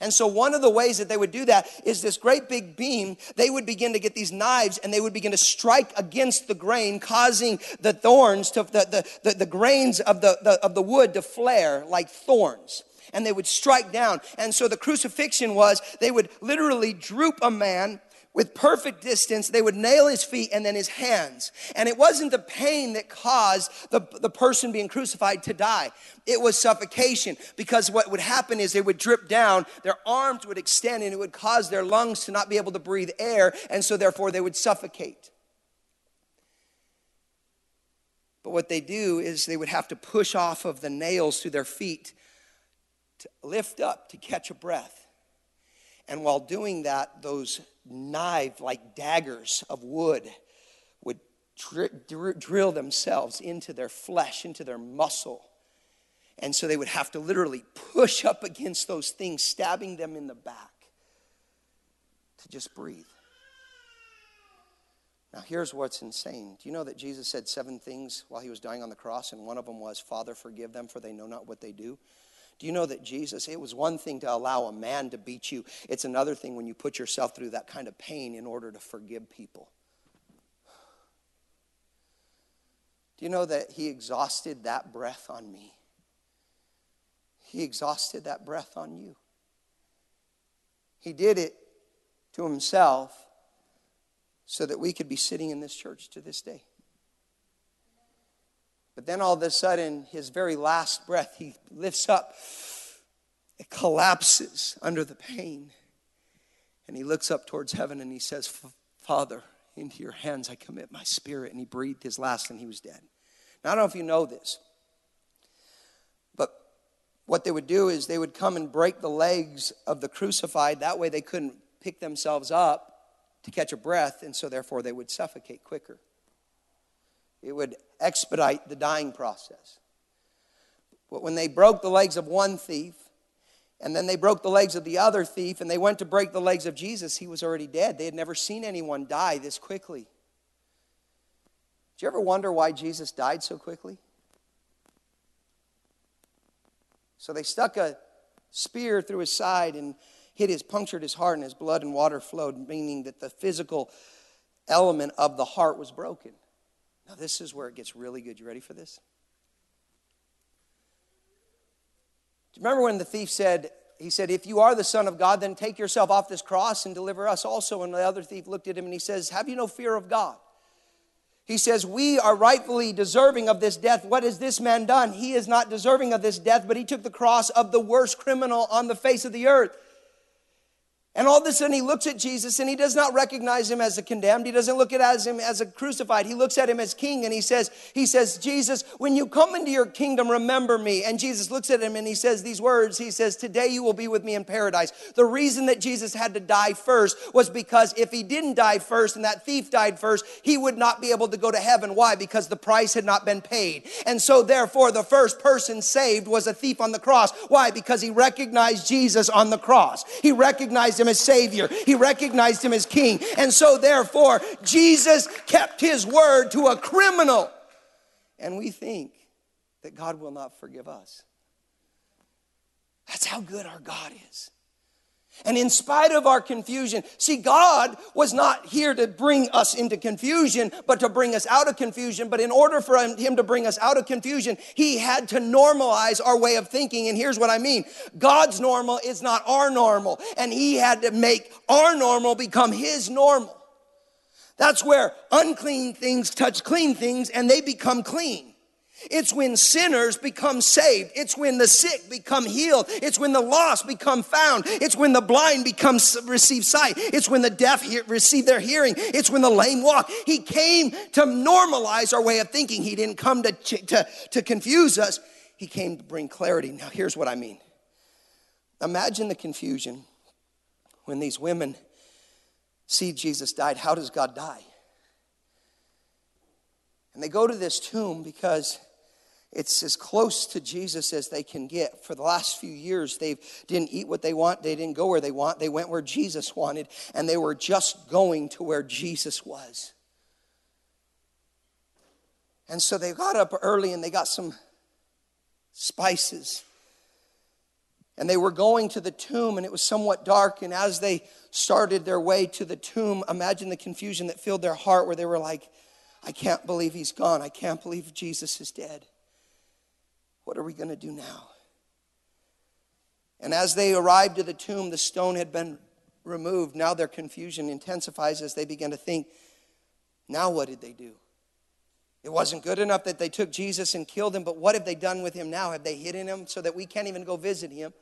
S2: And so, one of the ways that they would do that is this great big beam. They would begin to get these knives and they would begin to strike against the grain, causing the thorns to, the, the, the, the grains of the, the, of the wood to flare like thorns and they would strike down. And so the crucifixion was they would literally droop a man with perfect distance. They would nail his feet and then his hands. And it wasn't the pain that caused the, the person being crucified to die. It was suffocation because what would happen is they would drip down, their arms would extend, and it would cause their lungs to not be able to breathe air, and so therefore they would suffocate. But what they do is they would have to push off of the nails through their feet to lift up to catch a breath. And while doing that, those knife like daggers of wood would dr- drill themselves into their flesh, into their muscle. And so they would have to literally push up against those things, stabbing them in the back to just breathe. Now, here's what's insane. Do you know that Jesus said seven things while he was dying on the cross, and one of them was, Father, forgive them, for they know not what they do? Do you know that Jesus, it was one thing to allow a man to beat you, it's another thing when you put yourself through that kind of pain in order to forgive people. Do you know that he exhausted that breath on me? He exhausted that breath on you. He did it to himself so that we could be sitting in this church to this day. But then all of a sudden, his very last breath, he lifts up. It collapses under the pain. And he looks up towards heaven and he says, Father, into your hands I commit my spirit. And he breathed his last and he was dead. Now, I don't know if you know this, but what they would do is they would come and break the legs of the crucified. That way they couldn't pick themselves up to catch a breath, and so therefore they would suffocate quicker. It would expedite the dying process. But when they broke the legs of one thief, and then they broke the legs of the other thief, and they went to break the legs of Jesus, he was already dead. They had never seen anyone die this quickly. Did you ever wonder why Jesus died so quickly? So they stuck a spear through his side and hit his, punctured his heart, and his blood and water flowed, meaning that the physical element of the heart was broken. Now, this is where it gets really good. You ready for this? Do you remember when the thief said, he said, If you are the Son of God, then take yourself off this cross and deliver us also. And the other thief looked at him and he says, Have you no fear of God? He says, We are rightfully deserving of this death. What has this man done? He is not deserving of this death, but he took the cross of the worst criminal on the face of the earth. And all of a sudden, he looks at Jesus and he does not recognize him as a condemned. He doesn't look at him as a crucified. He looks at him as king and he says, he says, Jesus, when you come into your kingdom, remember me. And Jesus looks at him and he says these words. He says, today you will be with me in paradise. The reason that Jesus had to die first was because if he didn't die first and that thief died first, he would not be able to go to heaven. Why? Because the price had not been paid. And so therefore, the first person saved was a thief on the cross. Why? Because he recognized Jesus on the cross. He recognized him as Savior, he recognized him as King. And so, therefore, Jesus kept his word to a criminal. And we think that God will not forgive us. That's how good our God is. And in spite of our confusion, see, God was not here to bring us into confusion, but to bring us out of confusion. But in order for Him to bring us out of confusion, He had to normalize our way of thinking. And here's what I mean God's normal is not our normal. And He had to make our normal become His normal. That's where unclean things touch clean things and they become clean. It's when sinners become saved. It's when the sick become healed. It's when the lost become found. It's when the blind become receive sight. It's when the deaf receive their hearing. It's when the lame walk. He came to normalize our way of thinking. He didn't come to, to, to confuse us. He came to bring clarity. Now, here's what I mean. Imagine the confusion when these women see Jesus died. How does God die? And they go to this tomb because it's as close to Jesus as they can get. For the last few years, they didn't eat what they want. They didn't go where they want. They went where Jesus wanted, and they were just going to where Jesus was. And so they got up early and they got some spices. And they were going to the tomb, and it was somewhat dark. And as they started their way to the tomb, imagine the confusion that filled their heart where they were like, I can't believe he's gone. I can't believe Jesus is dead. What are we going to do now? And as they arrived to the tomb, the stone had been removed. Now their confusion intensifies as they begin to think, now what did they do? It wasn't good enough that they took Jesus and killed him, but what have they done with him now? Have they hidden him so that we can't even go visit him?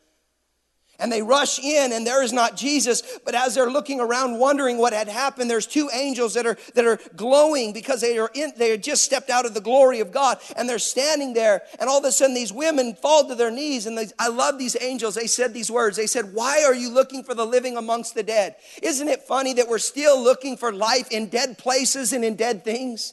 S2: And they rush in, and there is not Jesus. But as they're looking around, wondering what had happened, there's two angels that are that are glowing because they are in, they had just stepped out of the glory of God, and they're standing there. And all of a sudden, these women fall to their knees, and they, I love these angels. They said these words. They said, "Why are you looking for the living amongst the dead?" Isn't it funny that we're still looking for life in dead places and in dead things?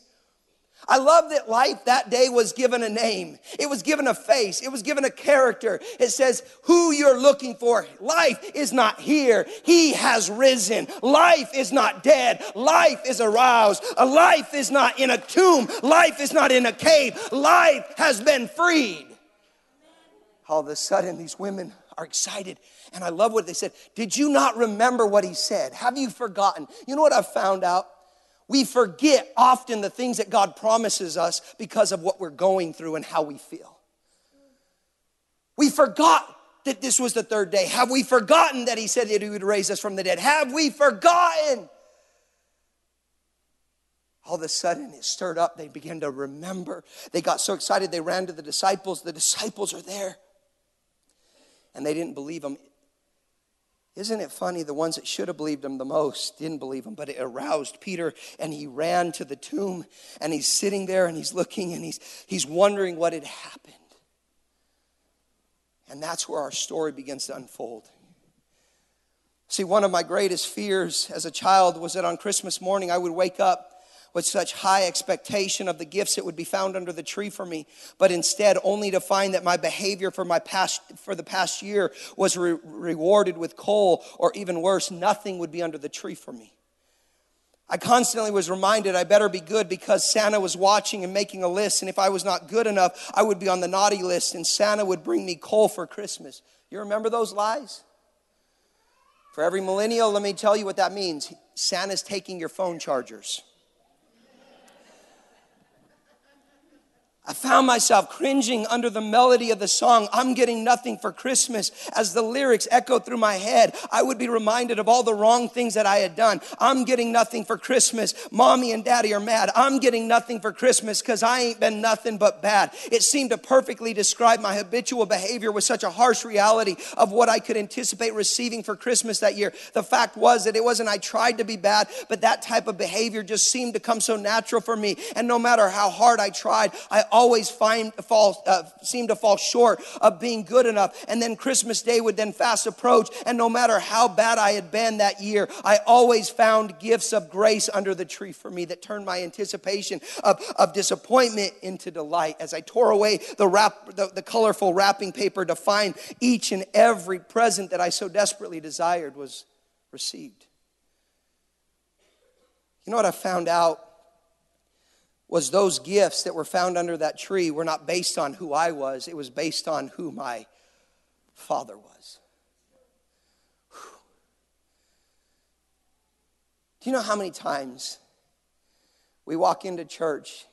S2: I love that life that day was given a name. It was given a face. It was given a character. It says who you're looking for. Life is not here. He has risen. Life is not dead. Life is aroused. A life is not in a tomb. Life is not in a cave. Life has been freed. All of a sudden, these women are excited. And I love what they said. Did you not remember what he said? Have you forgotten? You know what I've found out? We forget often the things that God promises us because of what we're going through and how we feel. We forgot that this was the third day. Have we forgotten that He said that He would raise us from the dead? Have we forgotten? All of a sudden, it stirred up. They began to remember. They got so excited, they ran to the disciples. The disciples are there. And they didn't believe them. Isn't it funny? The ones that should have believed him the most didn't believe him, but it aroused Peter and he ran to the tomb and he's sitting there and he's looking and he's, he's wondering what had happened. And that's where our story begins to unfold. See, one of my greatest fears as a child was that on Christmas morning I would wake up with such high expectation of the gifts that would be found under the tree for me, but instead only to find that my behavior for my past for the past year was re- rewarded with coal, or even worse, nothing would be under the tree for me. I constantly was reminded I better be good because Santa was watching and making a list, and if I was not good enough, I would be on the naughty list, and Santa would bring me coal for Christmas. You remember those lies? For every millennial, let me tell you what that means. Santa's taking your phone chargers. I found myself cringing under the melody of the song, I'm Getting Nothing for Christmas. As the lyrics echoed through my head, I would be reminded of all the wrong things that I had done. I'm getting nothing for Christmas. Mommy and daddy are mad. I'm getting nothing for Christmas because I ain't been nothing but bad. It seemed to perfectly describe my habitual behavior with such a harsh reality of what I could anticipate receiving for Christmas that year. The fact was that it wasn't I tried to be bad, but that type of behavior just seemed to come so natural for me. And no matter how hard I tried, I always find, fall, uh, seem to fall short of being good enough. And then Christmas Day would then fast approach. And no matter how bad I had been that year, I always found gifts of grace under the tree for me that turned my anticipation of, of disappointment into delight. As I tore away the, wrap, the, the colorful wrapping paper to find each and every present that I so desperately desired was received. You know what I found out? Was those gifts that were found under that tree were not based on who I was, it was based on who my father was. Whew. Do you know how many times we walk into church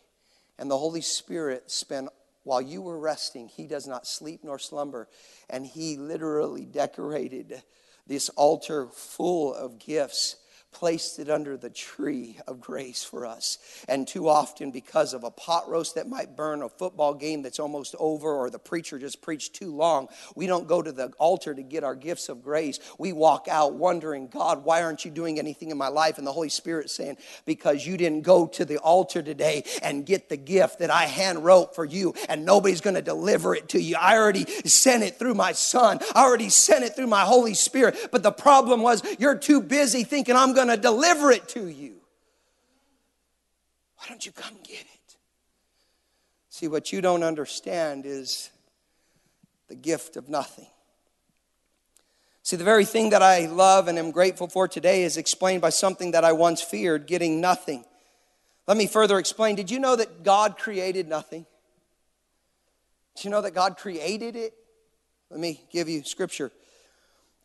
S2: and the Holy Spirit spent while you were resting, he does not sleep nor slumber, and he literally decorated this altar full of gifts placed it under the tree of grace for us. And too often, because of a pot roast that might burn, a football game that's almost over, or the preacher just preached too long, we don't go to the altar to get our gifts of grace. We walk out wondering, God, why aren't you doing anything in my life? And the Holy Spirit saying, Because you didn't go to the altar today and get the gift that I hand wrote for you, and nobody's going to deliver it to you. I already sent it through my Son, I already sent it through my Holy Spirit. But the problem was, you're too busy thinking I'm going going to deliver it to you. Why don't you come get it? See, what you don't understand is the gift of nothing. See, the very thing that I love and am grateful for today is explained by something that I once feared getting nothing. Let me further explain. Did you know that God created nothing? Did you know that God created it? Let me give you scripture.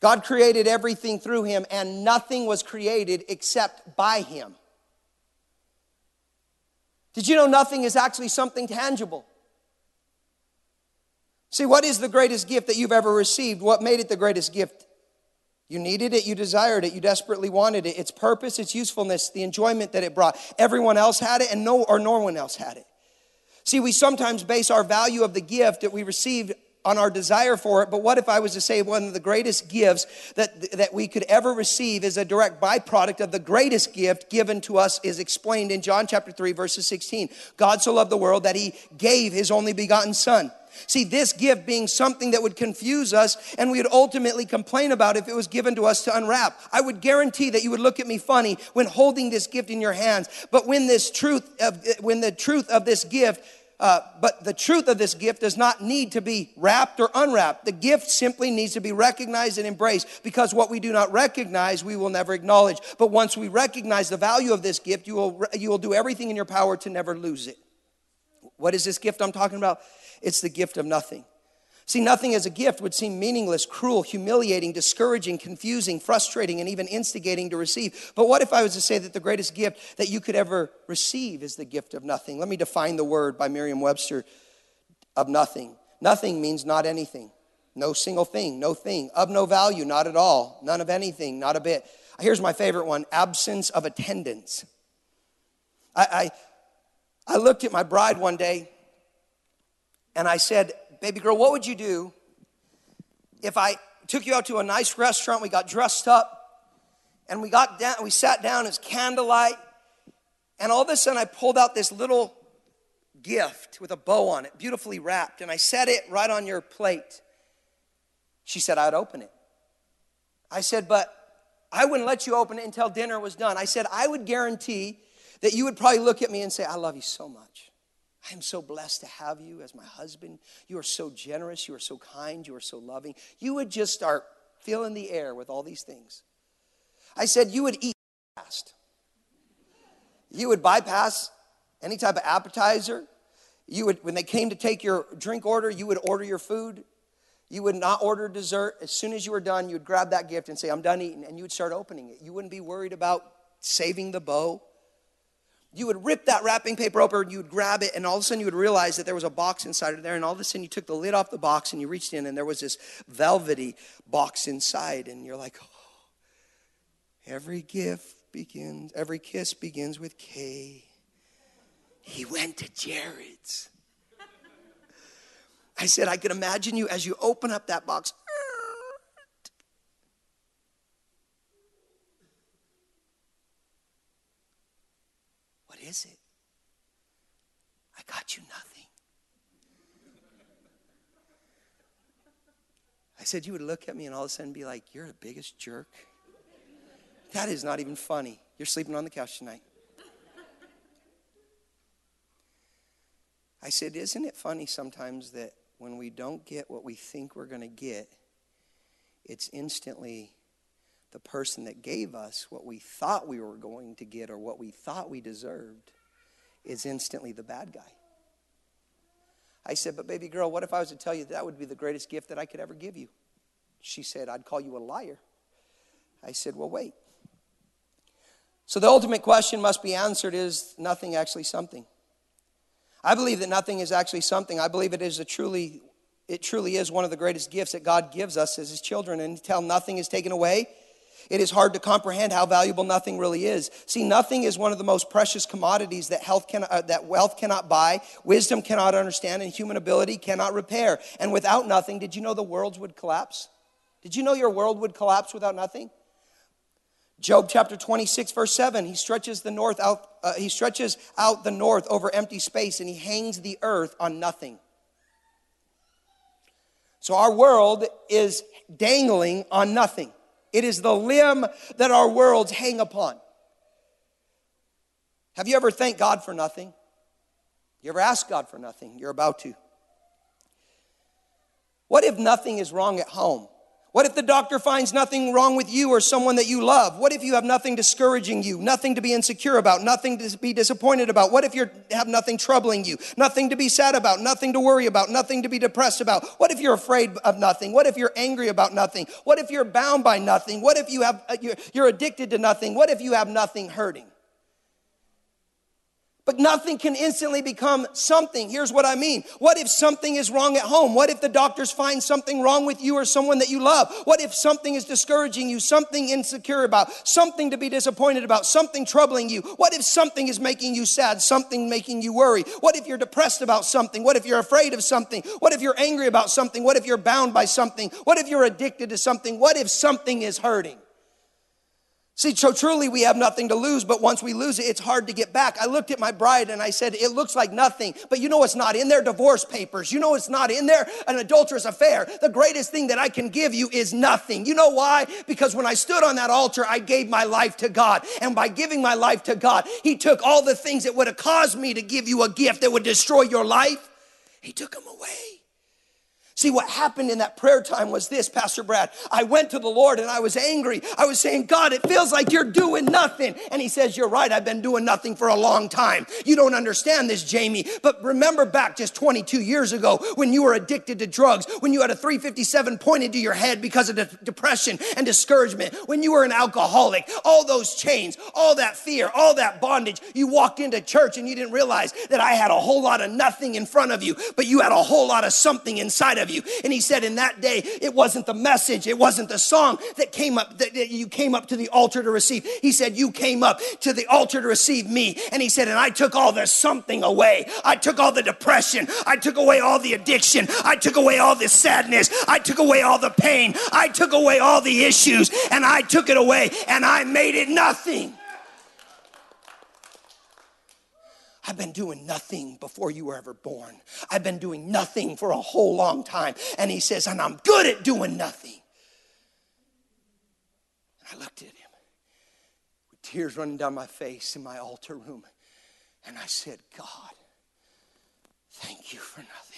S2: God created everything through him, and nothing was created except by him. Did you know nothing is actually something tangible? See, what is the greatest gift that you've ever received? What made it the greatest gift? You needed it, you desired it, you desperately wanted it. Its purpose, its usefulness, the enjoyment that it brought. Everyone else had it, and no or no one else had it. See, we sometimes base our value of the gift that we received on our desire for it, but what if I was to say one of the greatest gifts that, that we could ever receive is a direct byproduct of the greatest gift given to us is explained in John chapter 3, verses 16. God so loved the world that he gave his only begotten son. See, this gift being something that would confuse us and we would ultimately complain about if it was given to us to unwrap. I would guarantee that you would look at me funny when holding this gift in your hands. But when this truth of, when the truth of this gift uh, but the truth of this gift does not need to be wrapped or unwrapped. The gift simply needs to be recognized and embraced because what we do not recognize, we will never acknowledge. But once we recognize the value of this gift, you will, you will do everything in your power to never lose it. What is this gift I'm talking about? It's the gift of nothing. See, nothing as a gift would seem meaningless, cruel, humiliating, discouraging, confusing, frustrating, and even instigating to receive. But what if I was to say that the greatest gift that you could ever receive is the gift of nothing? Let me define the word by Merriam Webster of nothing. Nothing means not anything, no single thing, no thing, of no value, not at all, none of anything, not a bit. Here's my favorite one absence of attendance. I, I, I looked at my bride one day and I said, baby girl, what would you do if I took you out to a nice restaurant, we got dressed up, and we got down, we sat down, as candlelight, and all of a sudden I pulled out this little gift with a bow on it, beautifully wrapped, and I set it right on your plate. She said I'd open it. I said, but I wouldn't let you open it until dinner was done. I said, I would guarantee that you would probably look at me and say, I love you so much. I am so blessed to have you as my husband. You are so generous. You are so kind. You are so loving. You would just start filling the air with all these things. I said, You would eat fast. You would bypass any type of appetizer. You would, when they came to take your drink order, you would order your food. You would not order dessert. As soon as you were done, you would grab that gift and say, I'm done eating. And you would start opening it. You wouldn't be worried about saving the bow. You would rip that wrapping paper open, you would grab it, and all of a sudden you would realize that there was a box inside of there, and all of a sudden you took the lid off the box and you reached in, and there was this velvety box inside, and you're like, oh, every gift begins, every kiss begins with K. He went to Jared's. I said, I could imagine you as you open up that box. What is it? I got you nothing. I said, You would look at me and all of a sudden be like, You're the biggest jerk. That is not even funny. You're sleeping on the couch tonight. I said, Isn't it funny sometimes that when we don't get what we think we're going to get, it's instantly the person that gave us what we thought we were going to get or what we thought we deserved is instantly the bad guy. I said, But baby girl, what if I was to tell you that, that would be the greatest gift that I could ever give you? She said, I'd call you a liar. I said, Well, wait. So the ultimate question must be answered is nothing actually something? I believe that nothing is actually something. I believe it is a truly, it truly is one of the greatest gifts that God gives us as His children. And until nothing is taken away, it is hard to comprehend how valuable nothing really is. See, nothing is one of the most precious commodities that health can, uh, that wealth cannot buy, wisdom cannot understand, and human ability cannot repair. And without nothing, did you know the worlds would collapse? Did you know your world would collapse without nothing? Job chapter 26, verse 7, he stretches the north out, uh, he stretches out the north over empty space and he hangs the earth on nothing. So our world is dangling on nothing. It is the limb that our worlds hang upon. Have you ever thanked God for nothing? You ever asked God for nothing? You're about to. What if nothing is wrong at home? What if the doctor finds nothing wrong with you or someone that you love? What if you have nothing discouraging you, nothing to be insecure about, nothing to be disappointed about? What if you have nothing troubling you, nothing to be sad about, nothing to worry about, nothing to be depressed about? What if you're afraid of nothing? What if you're angry about nothing? What if you're bound by nothing? What if you have uh, you're addicted to nothing? What if you have nothing hurting? But nothing can instantly become something. Here's what I mean. What if something is wrong at home? What if the doctors find something wrong with you or someone that you love? What if something is discouraging you, something insecure about, something to be disappointed about, something troubling you? What if something is making you sad, something making you worry? What if you're depressed about something? What if you're afraid of something? What if you're angry about something? What if you're bound by something? What if you're addicted to something? What if something is hurting? See, so truly we have nothing to lose, but once we lose it, it's hard to get back. I looked at my bride and I said, It looks like nothing, but you know what's not in there? Divorce papers. You know what's not in there? An adulterous affair. The greatest thing that I can give you is nothing. You know why? Because when I stood on that altar, I gave my life to God. And by giving my life to God, He took all the things that would have caused me to give you a gift that would destroy your life, He took them away. See, what happened in that prayer time was this, Pastor Brad. I went to the Lord and I was angry. I was saying, God, it feels like you're doing nothing. And He says, You're right. I've been doing nothing for a long time. You don't understand this, Jamie. But remember back just 22 years ago when you were addicted to drugs, when you had a 357 pointed to your head because of de- depression and discouragement, when you were an alcoholic, all those chains, all that fear, all that bondage. You walked into church and you didn't realize that I had a whole lot of nothing in front of you, but you had a whole lot of something inside of of you. And he said, in that day, it wasn't the message, it wasn't the song that came up, that, you came up to the altar to receive. He said, you came up to the altar to receive me. And he said, and I took all the something away. I took all the depression. I took away all the addiction. I took away all the sadness. I took away all the pain. I took away all the issues and I took it away and I made it nothing. I've been doing nothing before you were ever born. I've been doing nothing for a whole long time. And he says, and I'm good at doing nothing. And I looked at him with tears running down my face in my altar room. And I said, God, thank you for nothing.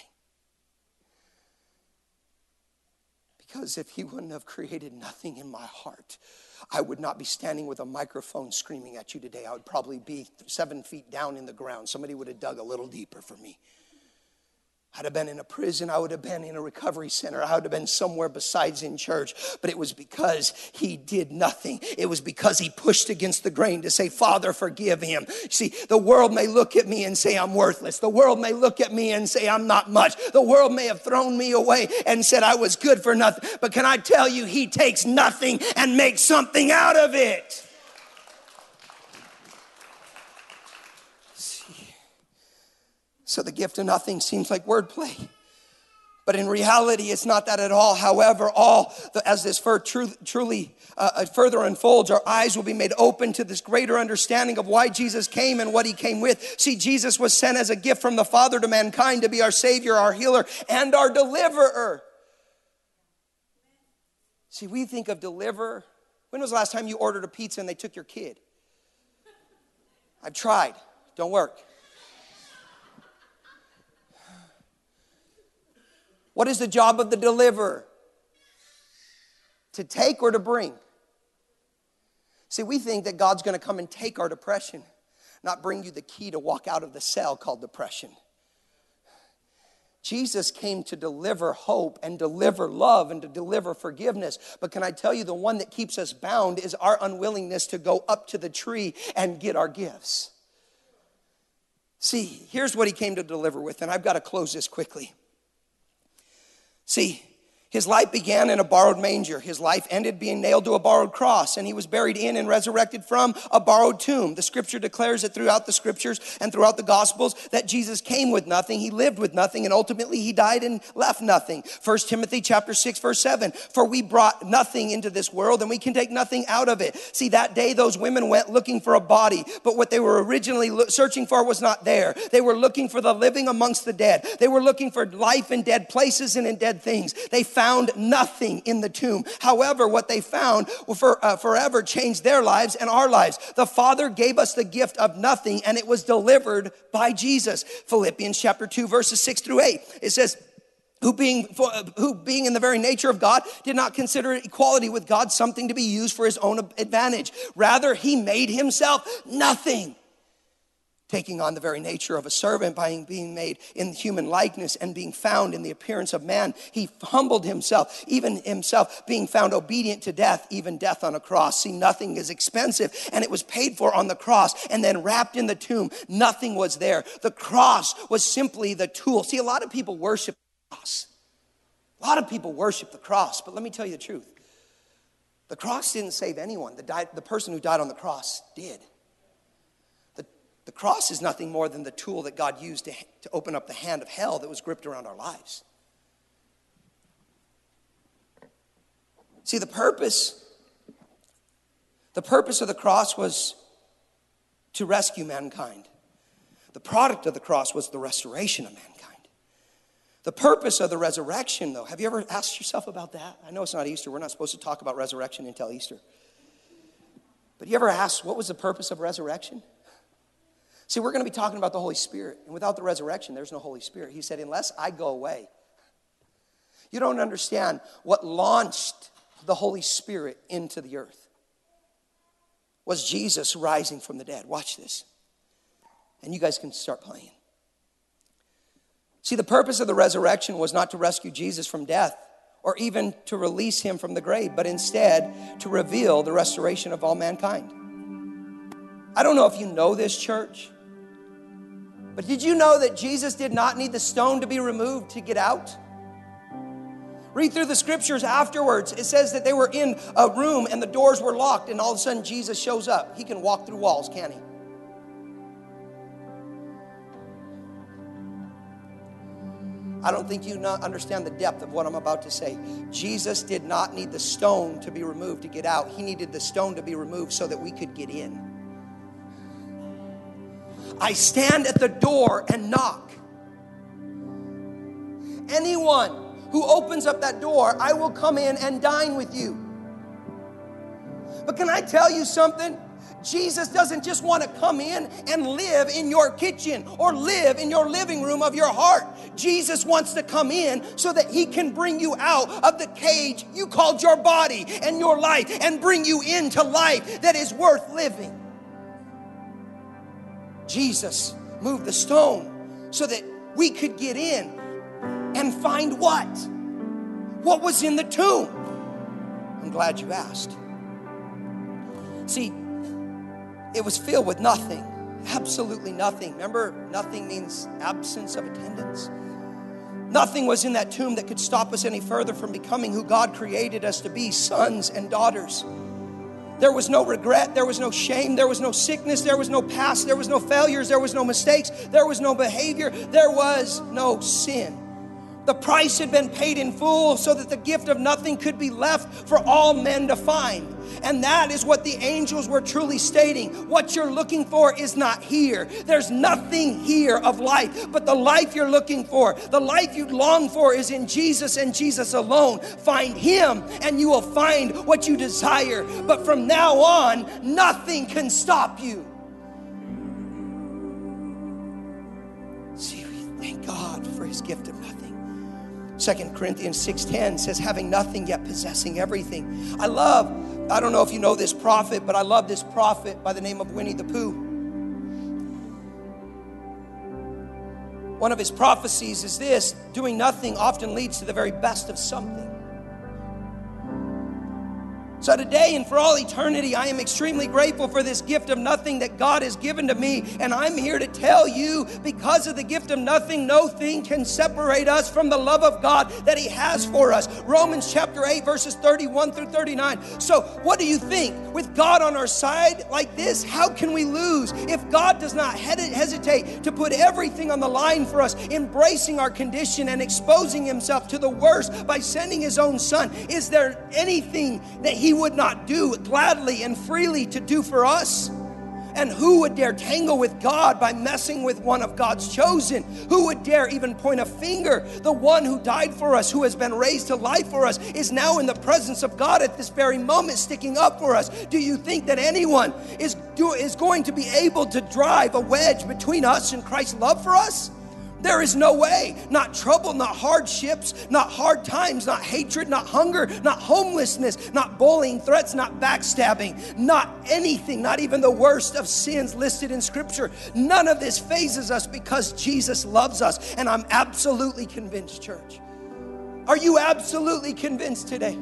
S2: Because if he wouldn't have created nothing in my heart, I would not be standing with a microphone screaming at you today. I would probably be seven feet down in the ground. Somebody would have dug a little deeper for me. I'd have been in a prison. I would have been in a recovery center. I would have been somewhere besides in church. But it was because he did nothing. It was because he pushed against the grain to say, Father, forgive him. See, the world may look at me and say I'm worthless. The world may look at me and say I'm not much. The world may have thrown me away and said I was good for nothing. But can I tell you, he takes nothing and makes something out of it. So the gift of nothing seems like wordplay. But in reality, it's not that at all. However, all the, as this truly, truly uh, uh, further unfolds, our eyes will be made open to this greater understanding of why Jesus came and what he came with. See, Jesus was sent as a gift from the Father to mankind to be our Savior, our healer, and our deliverer. See, we think of deliver. When was the last time you ordered a pizza and they took your kid? I've tried, don't work. What is the job of the deliverer? To take or to bring? See, we think that God's going to come and take our depression, not bring you the key to walk out of the cell called depression. Jesus came to deliver hope and deliver love and to deliver forgiveness. But can I tell you, the one that keeps us bound is our unwillingness to go up to the tree and get our gifts. See, here's what he came to deliver with, and I've got to close this quickly. See, his life began in a borrowed manger. His life ended being nailed to a borrowed cross, and he was buried in and resurrected from a borrowed tomb. The scripture declares it throughout the scriptures and throughout the gospels that Jesus came with nothing, he lived with nothing, and ultimately he died and left nothing. First Timothy chapter 6, verse 7. For we brought nothing into this world, and we can take nothing out of it. See, that day those women went looking for a body, but what they were originally searching for was not there. They were looking for the living amongst the dead. They were looking for life in dead places and in dead things. They found nothing in the tomb. However, what they found will for, uh, forever changed their lives and our lives. The Father gave us the gift of nothing, and it was delivered by Jesus. Philippians chapter 2, verses 6 through 8. It says, who being, who being in the very nature of God did not consider equality with God something to be used for his own advantage. Rather, he made himself nothing taking on the very nature of a servant by being made in human likeness and being found in the appearance of man. He humbled himself, even himself being found obedient to death, even death on a cross. See, nothing is expensive, and it was paid for on the cross and then wrapped in the tomb. Nothing was there. The cross was simply the tool. See, a lot of people worship the cross. A lot of people worship the cross, but let me tell you the truth. The cross didn't save anyone. The, di- the person who died on the cross did. The cross is nothing more than the tool that God used to, to open up the hand of hell that was gripped around our lives. See, the purpose, the purpose of the cross was to rescue mankind. The product of the cross was the restoration of mankind. The purpose of the resurrection, though, have you ever asked yourself about that? I know it's not Easter. We're not supposed to talk about resurrection until Easter. But you ever asked what was the purpose of resurrection? See, we're going to be talking about the Holy Spirit. And without the resurrection, there's no Holy Spirit. He said, unless I go away. You don't understand what launched the Holy Spirit into the earth was Jesus rising from the dead. Watch this. And you guys can start playing. See, the purpose of the resurrection was not to rescue Jesus from death or even to release him from the grave, but instead to reveal the restoration of all mankind. I don't know if you know this, church, but did you know that Jesus did not need the stone to be removed to get out? Read through the scriptures afterwards. It says that they were in a room and the doors were locked, and all of a sudden Jesus shows up. He can walk through walls, can he? I don't think you understand the depth of what I'm about to say. Jesus did not need the stone to be removed to get out. He needed the stone to be removed so that we could get in. I stand at the door and knock. Anyone who opens up that door, I will come in and dine with you. But can I tell you something? Jesus doesn't just want to come in and live in your kitchen or live in your living room of your heart. Jesus wants to come in so that he can bring you out of the cage you called your body and your life and bring you into life that is worth living. Jesus moved the stone so that we could get in. and find what? What was in the tomb? I'm glad you asked. See, it was filled with nothing, absolutely nothing. Remember, nothing means absence of attendance. Nothing was in that tomb that could stop us any further from becoming who God created us to be sons and daughters. There was no regret, there was no shame, there was no sickness, there was no past, there was no failures, there was no mistakes, there was no behavior, there was no sin. The price had been paid in full so that the gift of nothing could be left for all men to find. And that is what the angels were truly stating. What you're looking for is not here. There's nothing here of life, but the life you're looking for, the life you long for, is in Jesus and Jesus alone. Find Him, and you will find what you desire. But from now on, nothing can stop you. See, we thank God for His gift of nothing. Second Corinthians 6:10 says having nothing yet possessing everything. I love I don't know if you know this prophet, but I love this prophet by the name of Winnie the Pooh. One of his prophecies is this doing nothing often leads to the very best of something. So, today and for all eternity, I am extremely grateful for this gift of nothing that God has given to me. And I'm here to tell you because of the gift of nothing, no thing can separate us from the love of God that He has for us. Romans chapter 8, verses 31 through 39. So, what do you think? With God on our side like this, how can we lose? If God does not hesitate to put everything on the line for us, embracing our condition and exposing Himself to the worst by sending His own Son, is there anything that He he would not do gladly and freely to do for us? And who would dare tangle with God by messing with one of God's chosen? Who would dare even point a finger? The one who died for us, who has been raised to life for us, is now in the presence of God at this very moment, sticking up for us. Do you think that anyone is, do, is going to be able to drive a wedge between us and Christ's love for us? There is no way. Not trouble, not hardships, not hard times, not hatred, not hunger, not homelessness, not bullying, threats, not backstabbing, not anything, not even the worst of sins listed in Scripture. None of this fazes us because Jesus loves us. And I'm absolutely convinced, church. Are you absolutely convinced today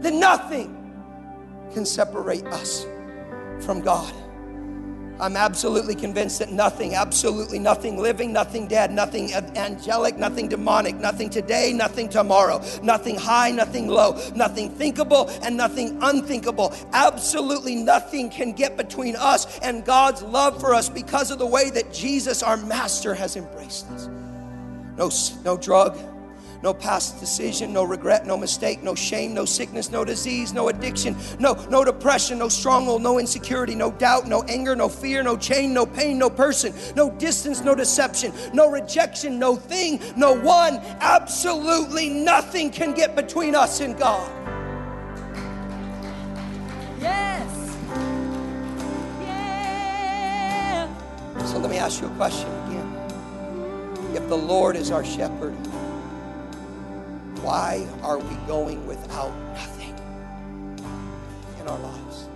S2: that nothing can separate us from God? I'm absolutely convinced that nothing, absolutely nothing living, nothing dead, nothing angelic, nothing demonic, nothing today, nothing tomorrow, nothing high, nothing low, nothing thinkable, and nothing unthinkable. Absolutely nothing can get between us and God's love for us because of the way that Jesus, our Master, has embraced us. No, no drug, no past decision, no regret, no mistake, no shame, no sickness, no disease, no addiction, no, no depression, no stronghold, no insecurity, no doubt, no anger, no fear, no chain, no pain, no person, no distance, no deception, no rejection, no thing, no one. Absolutely nothing can get between us and God.
S3: Yes. Yeah.
S2: So let me ask you a question again. If the Lord is our shepherd, why are we going without nothing in our lives?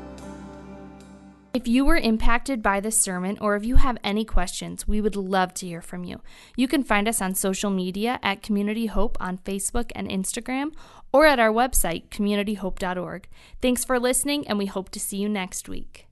S1: If you were impacted by this sermon or if you have any questions, we would love to hear from you. You can find us on social media at Community Hope on Facebook and Instagram or at our website, communityhope.org. Thanks for listening, and we hope to see you next week.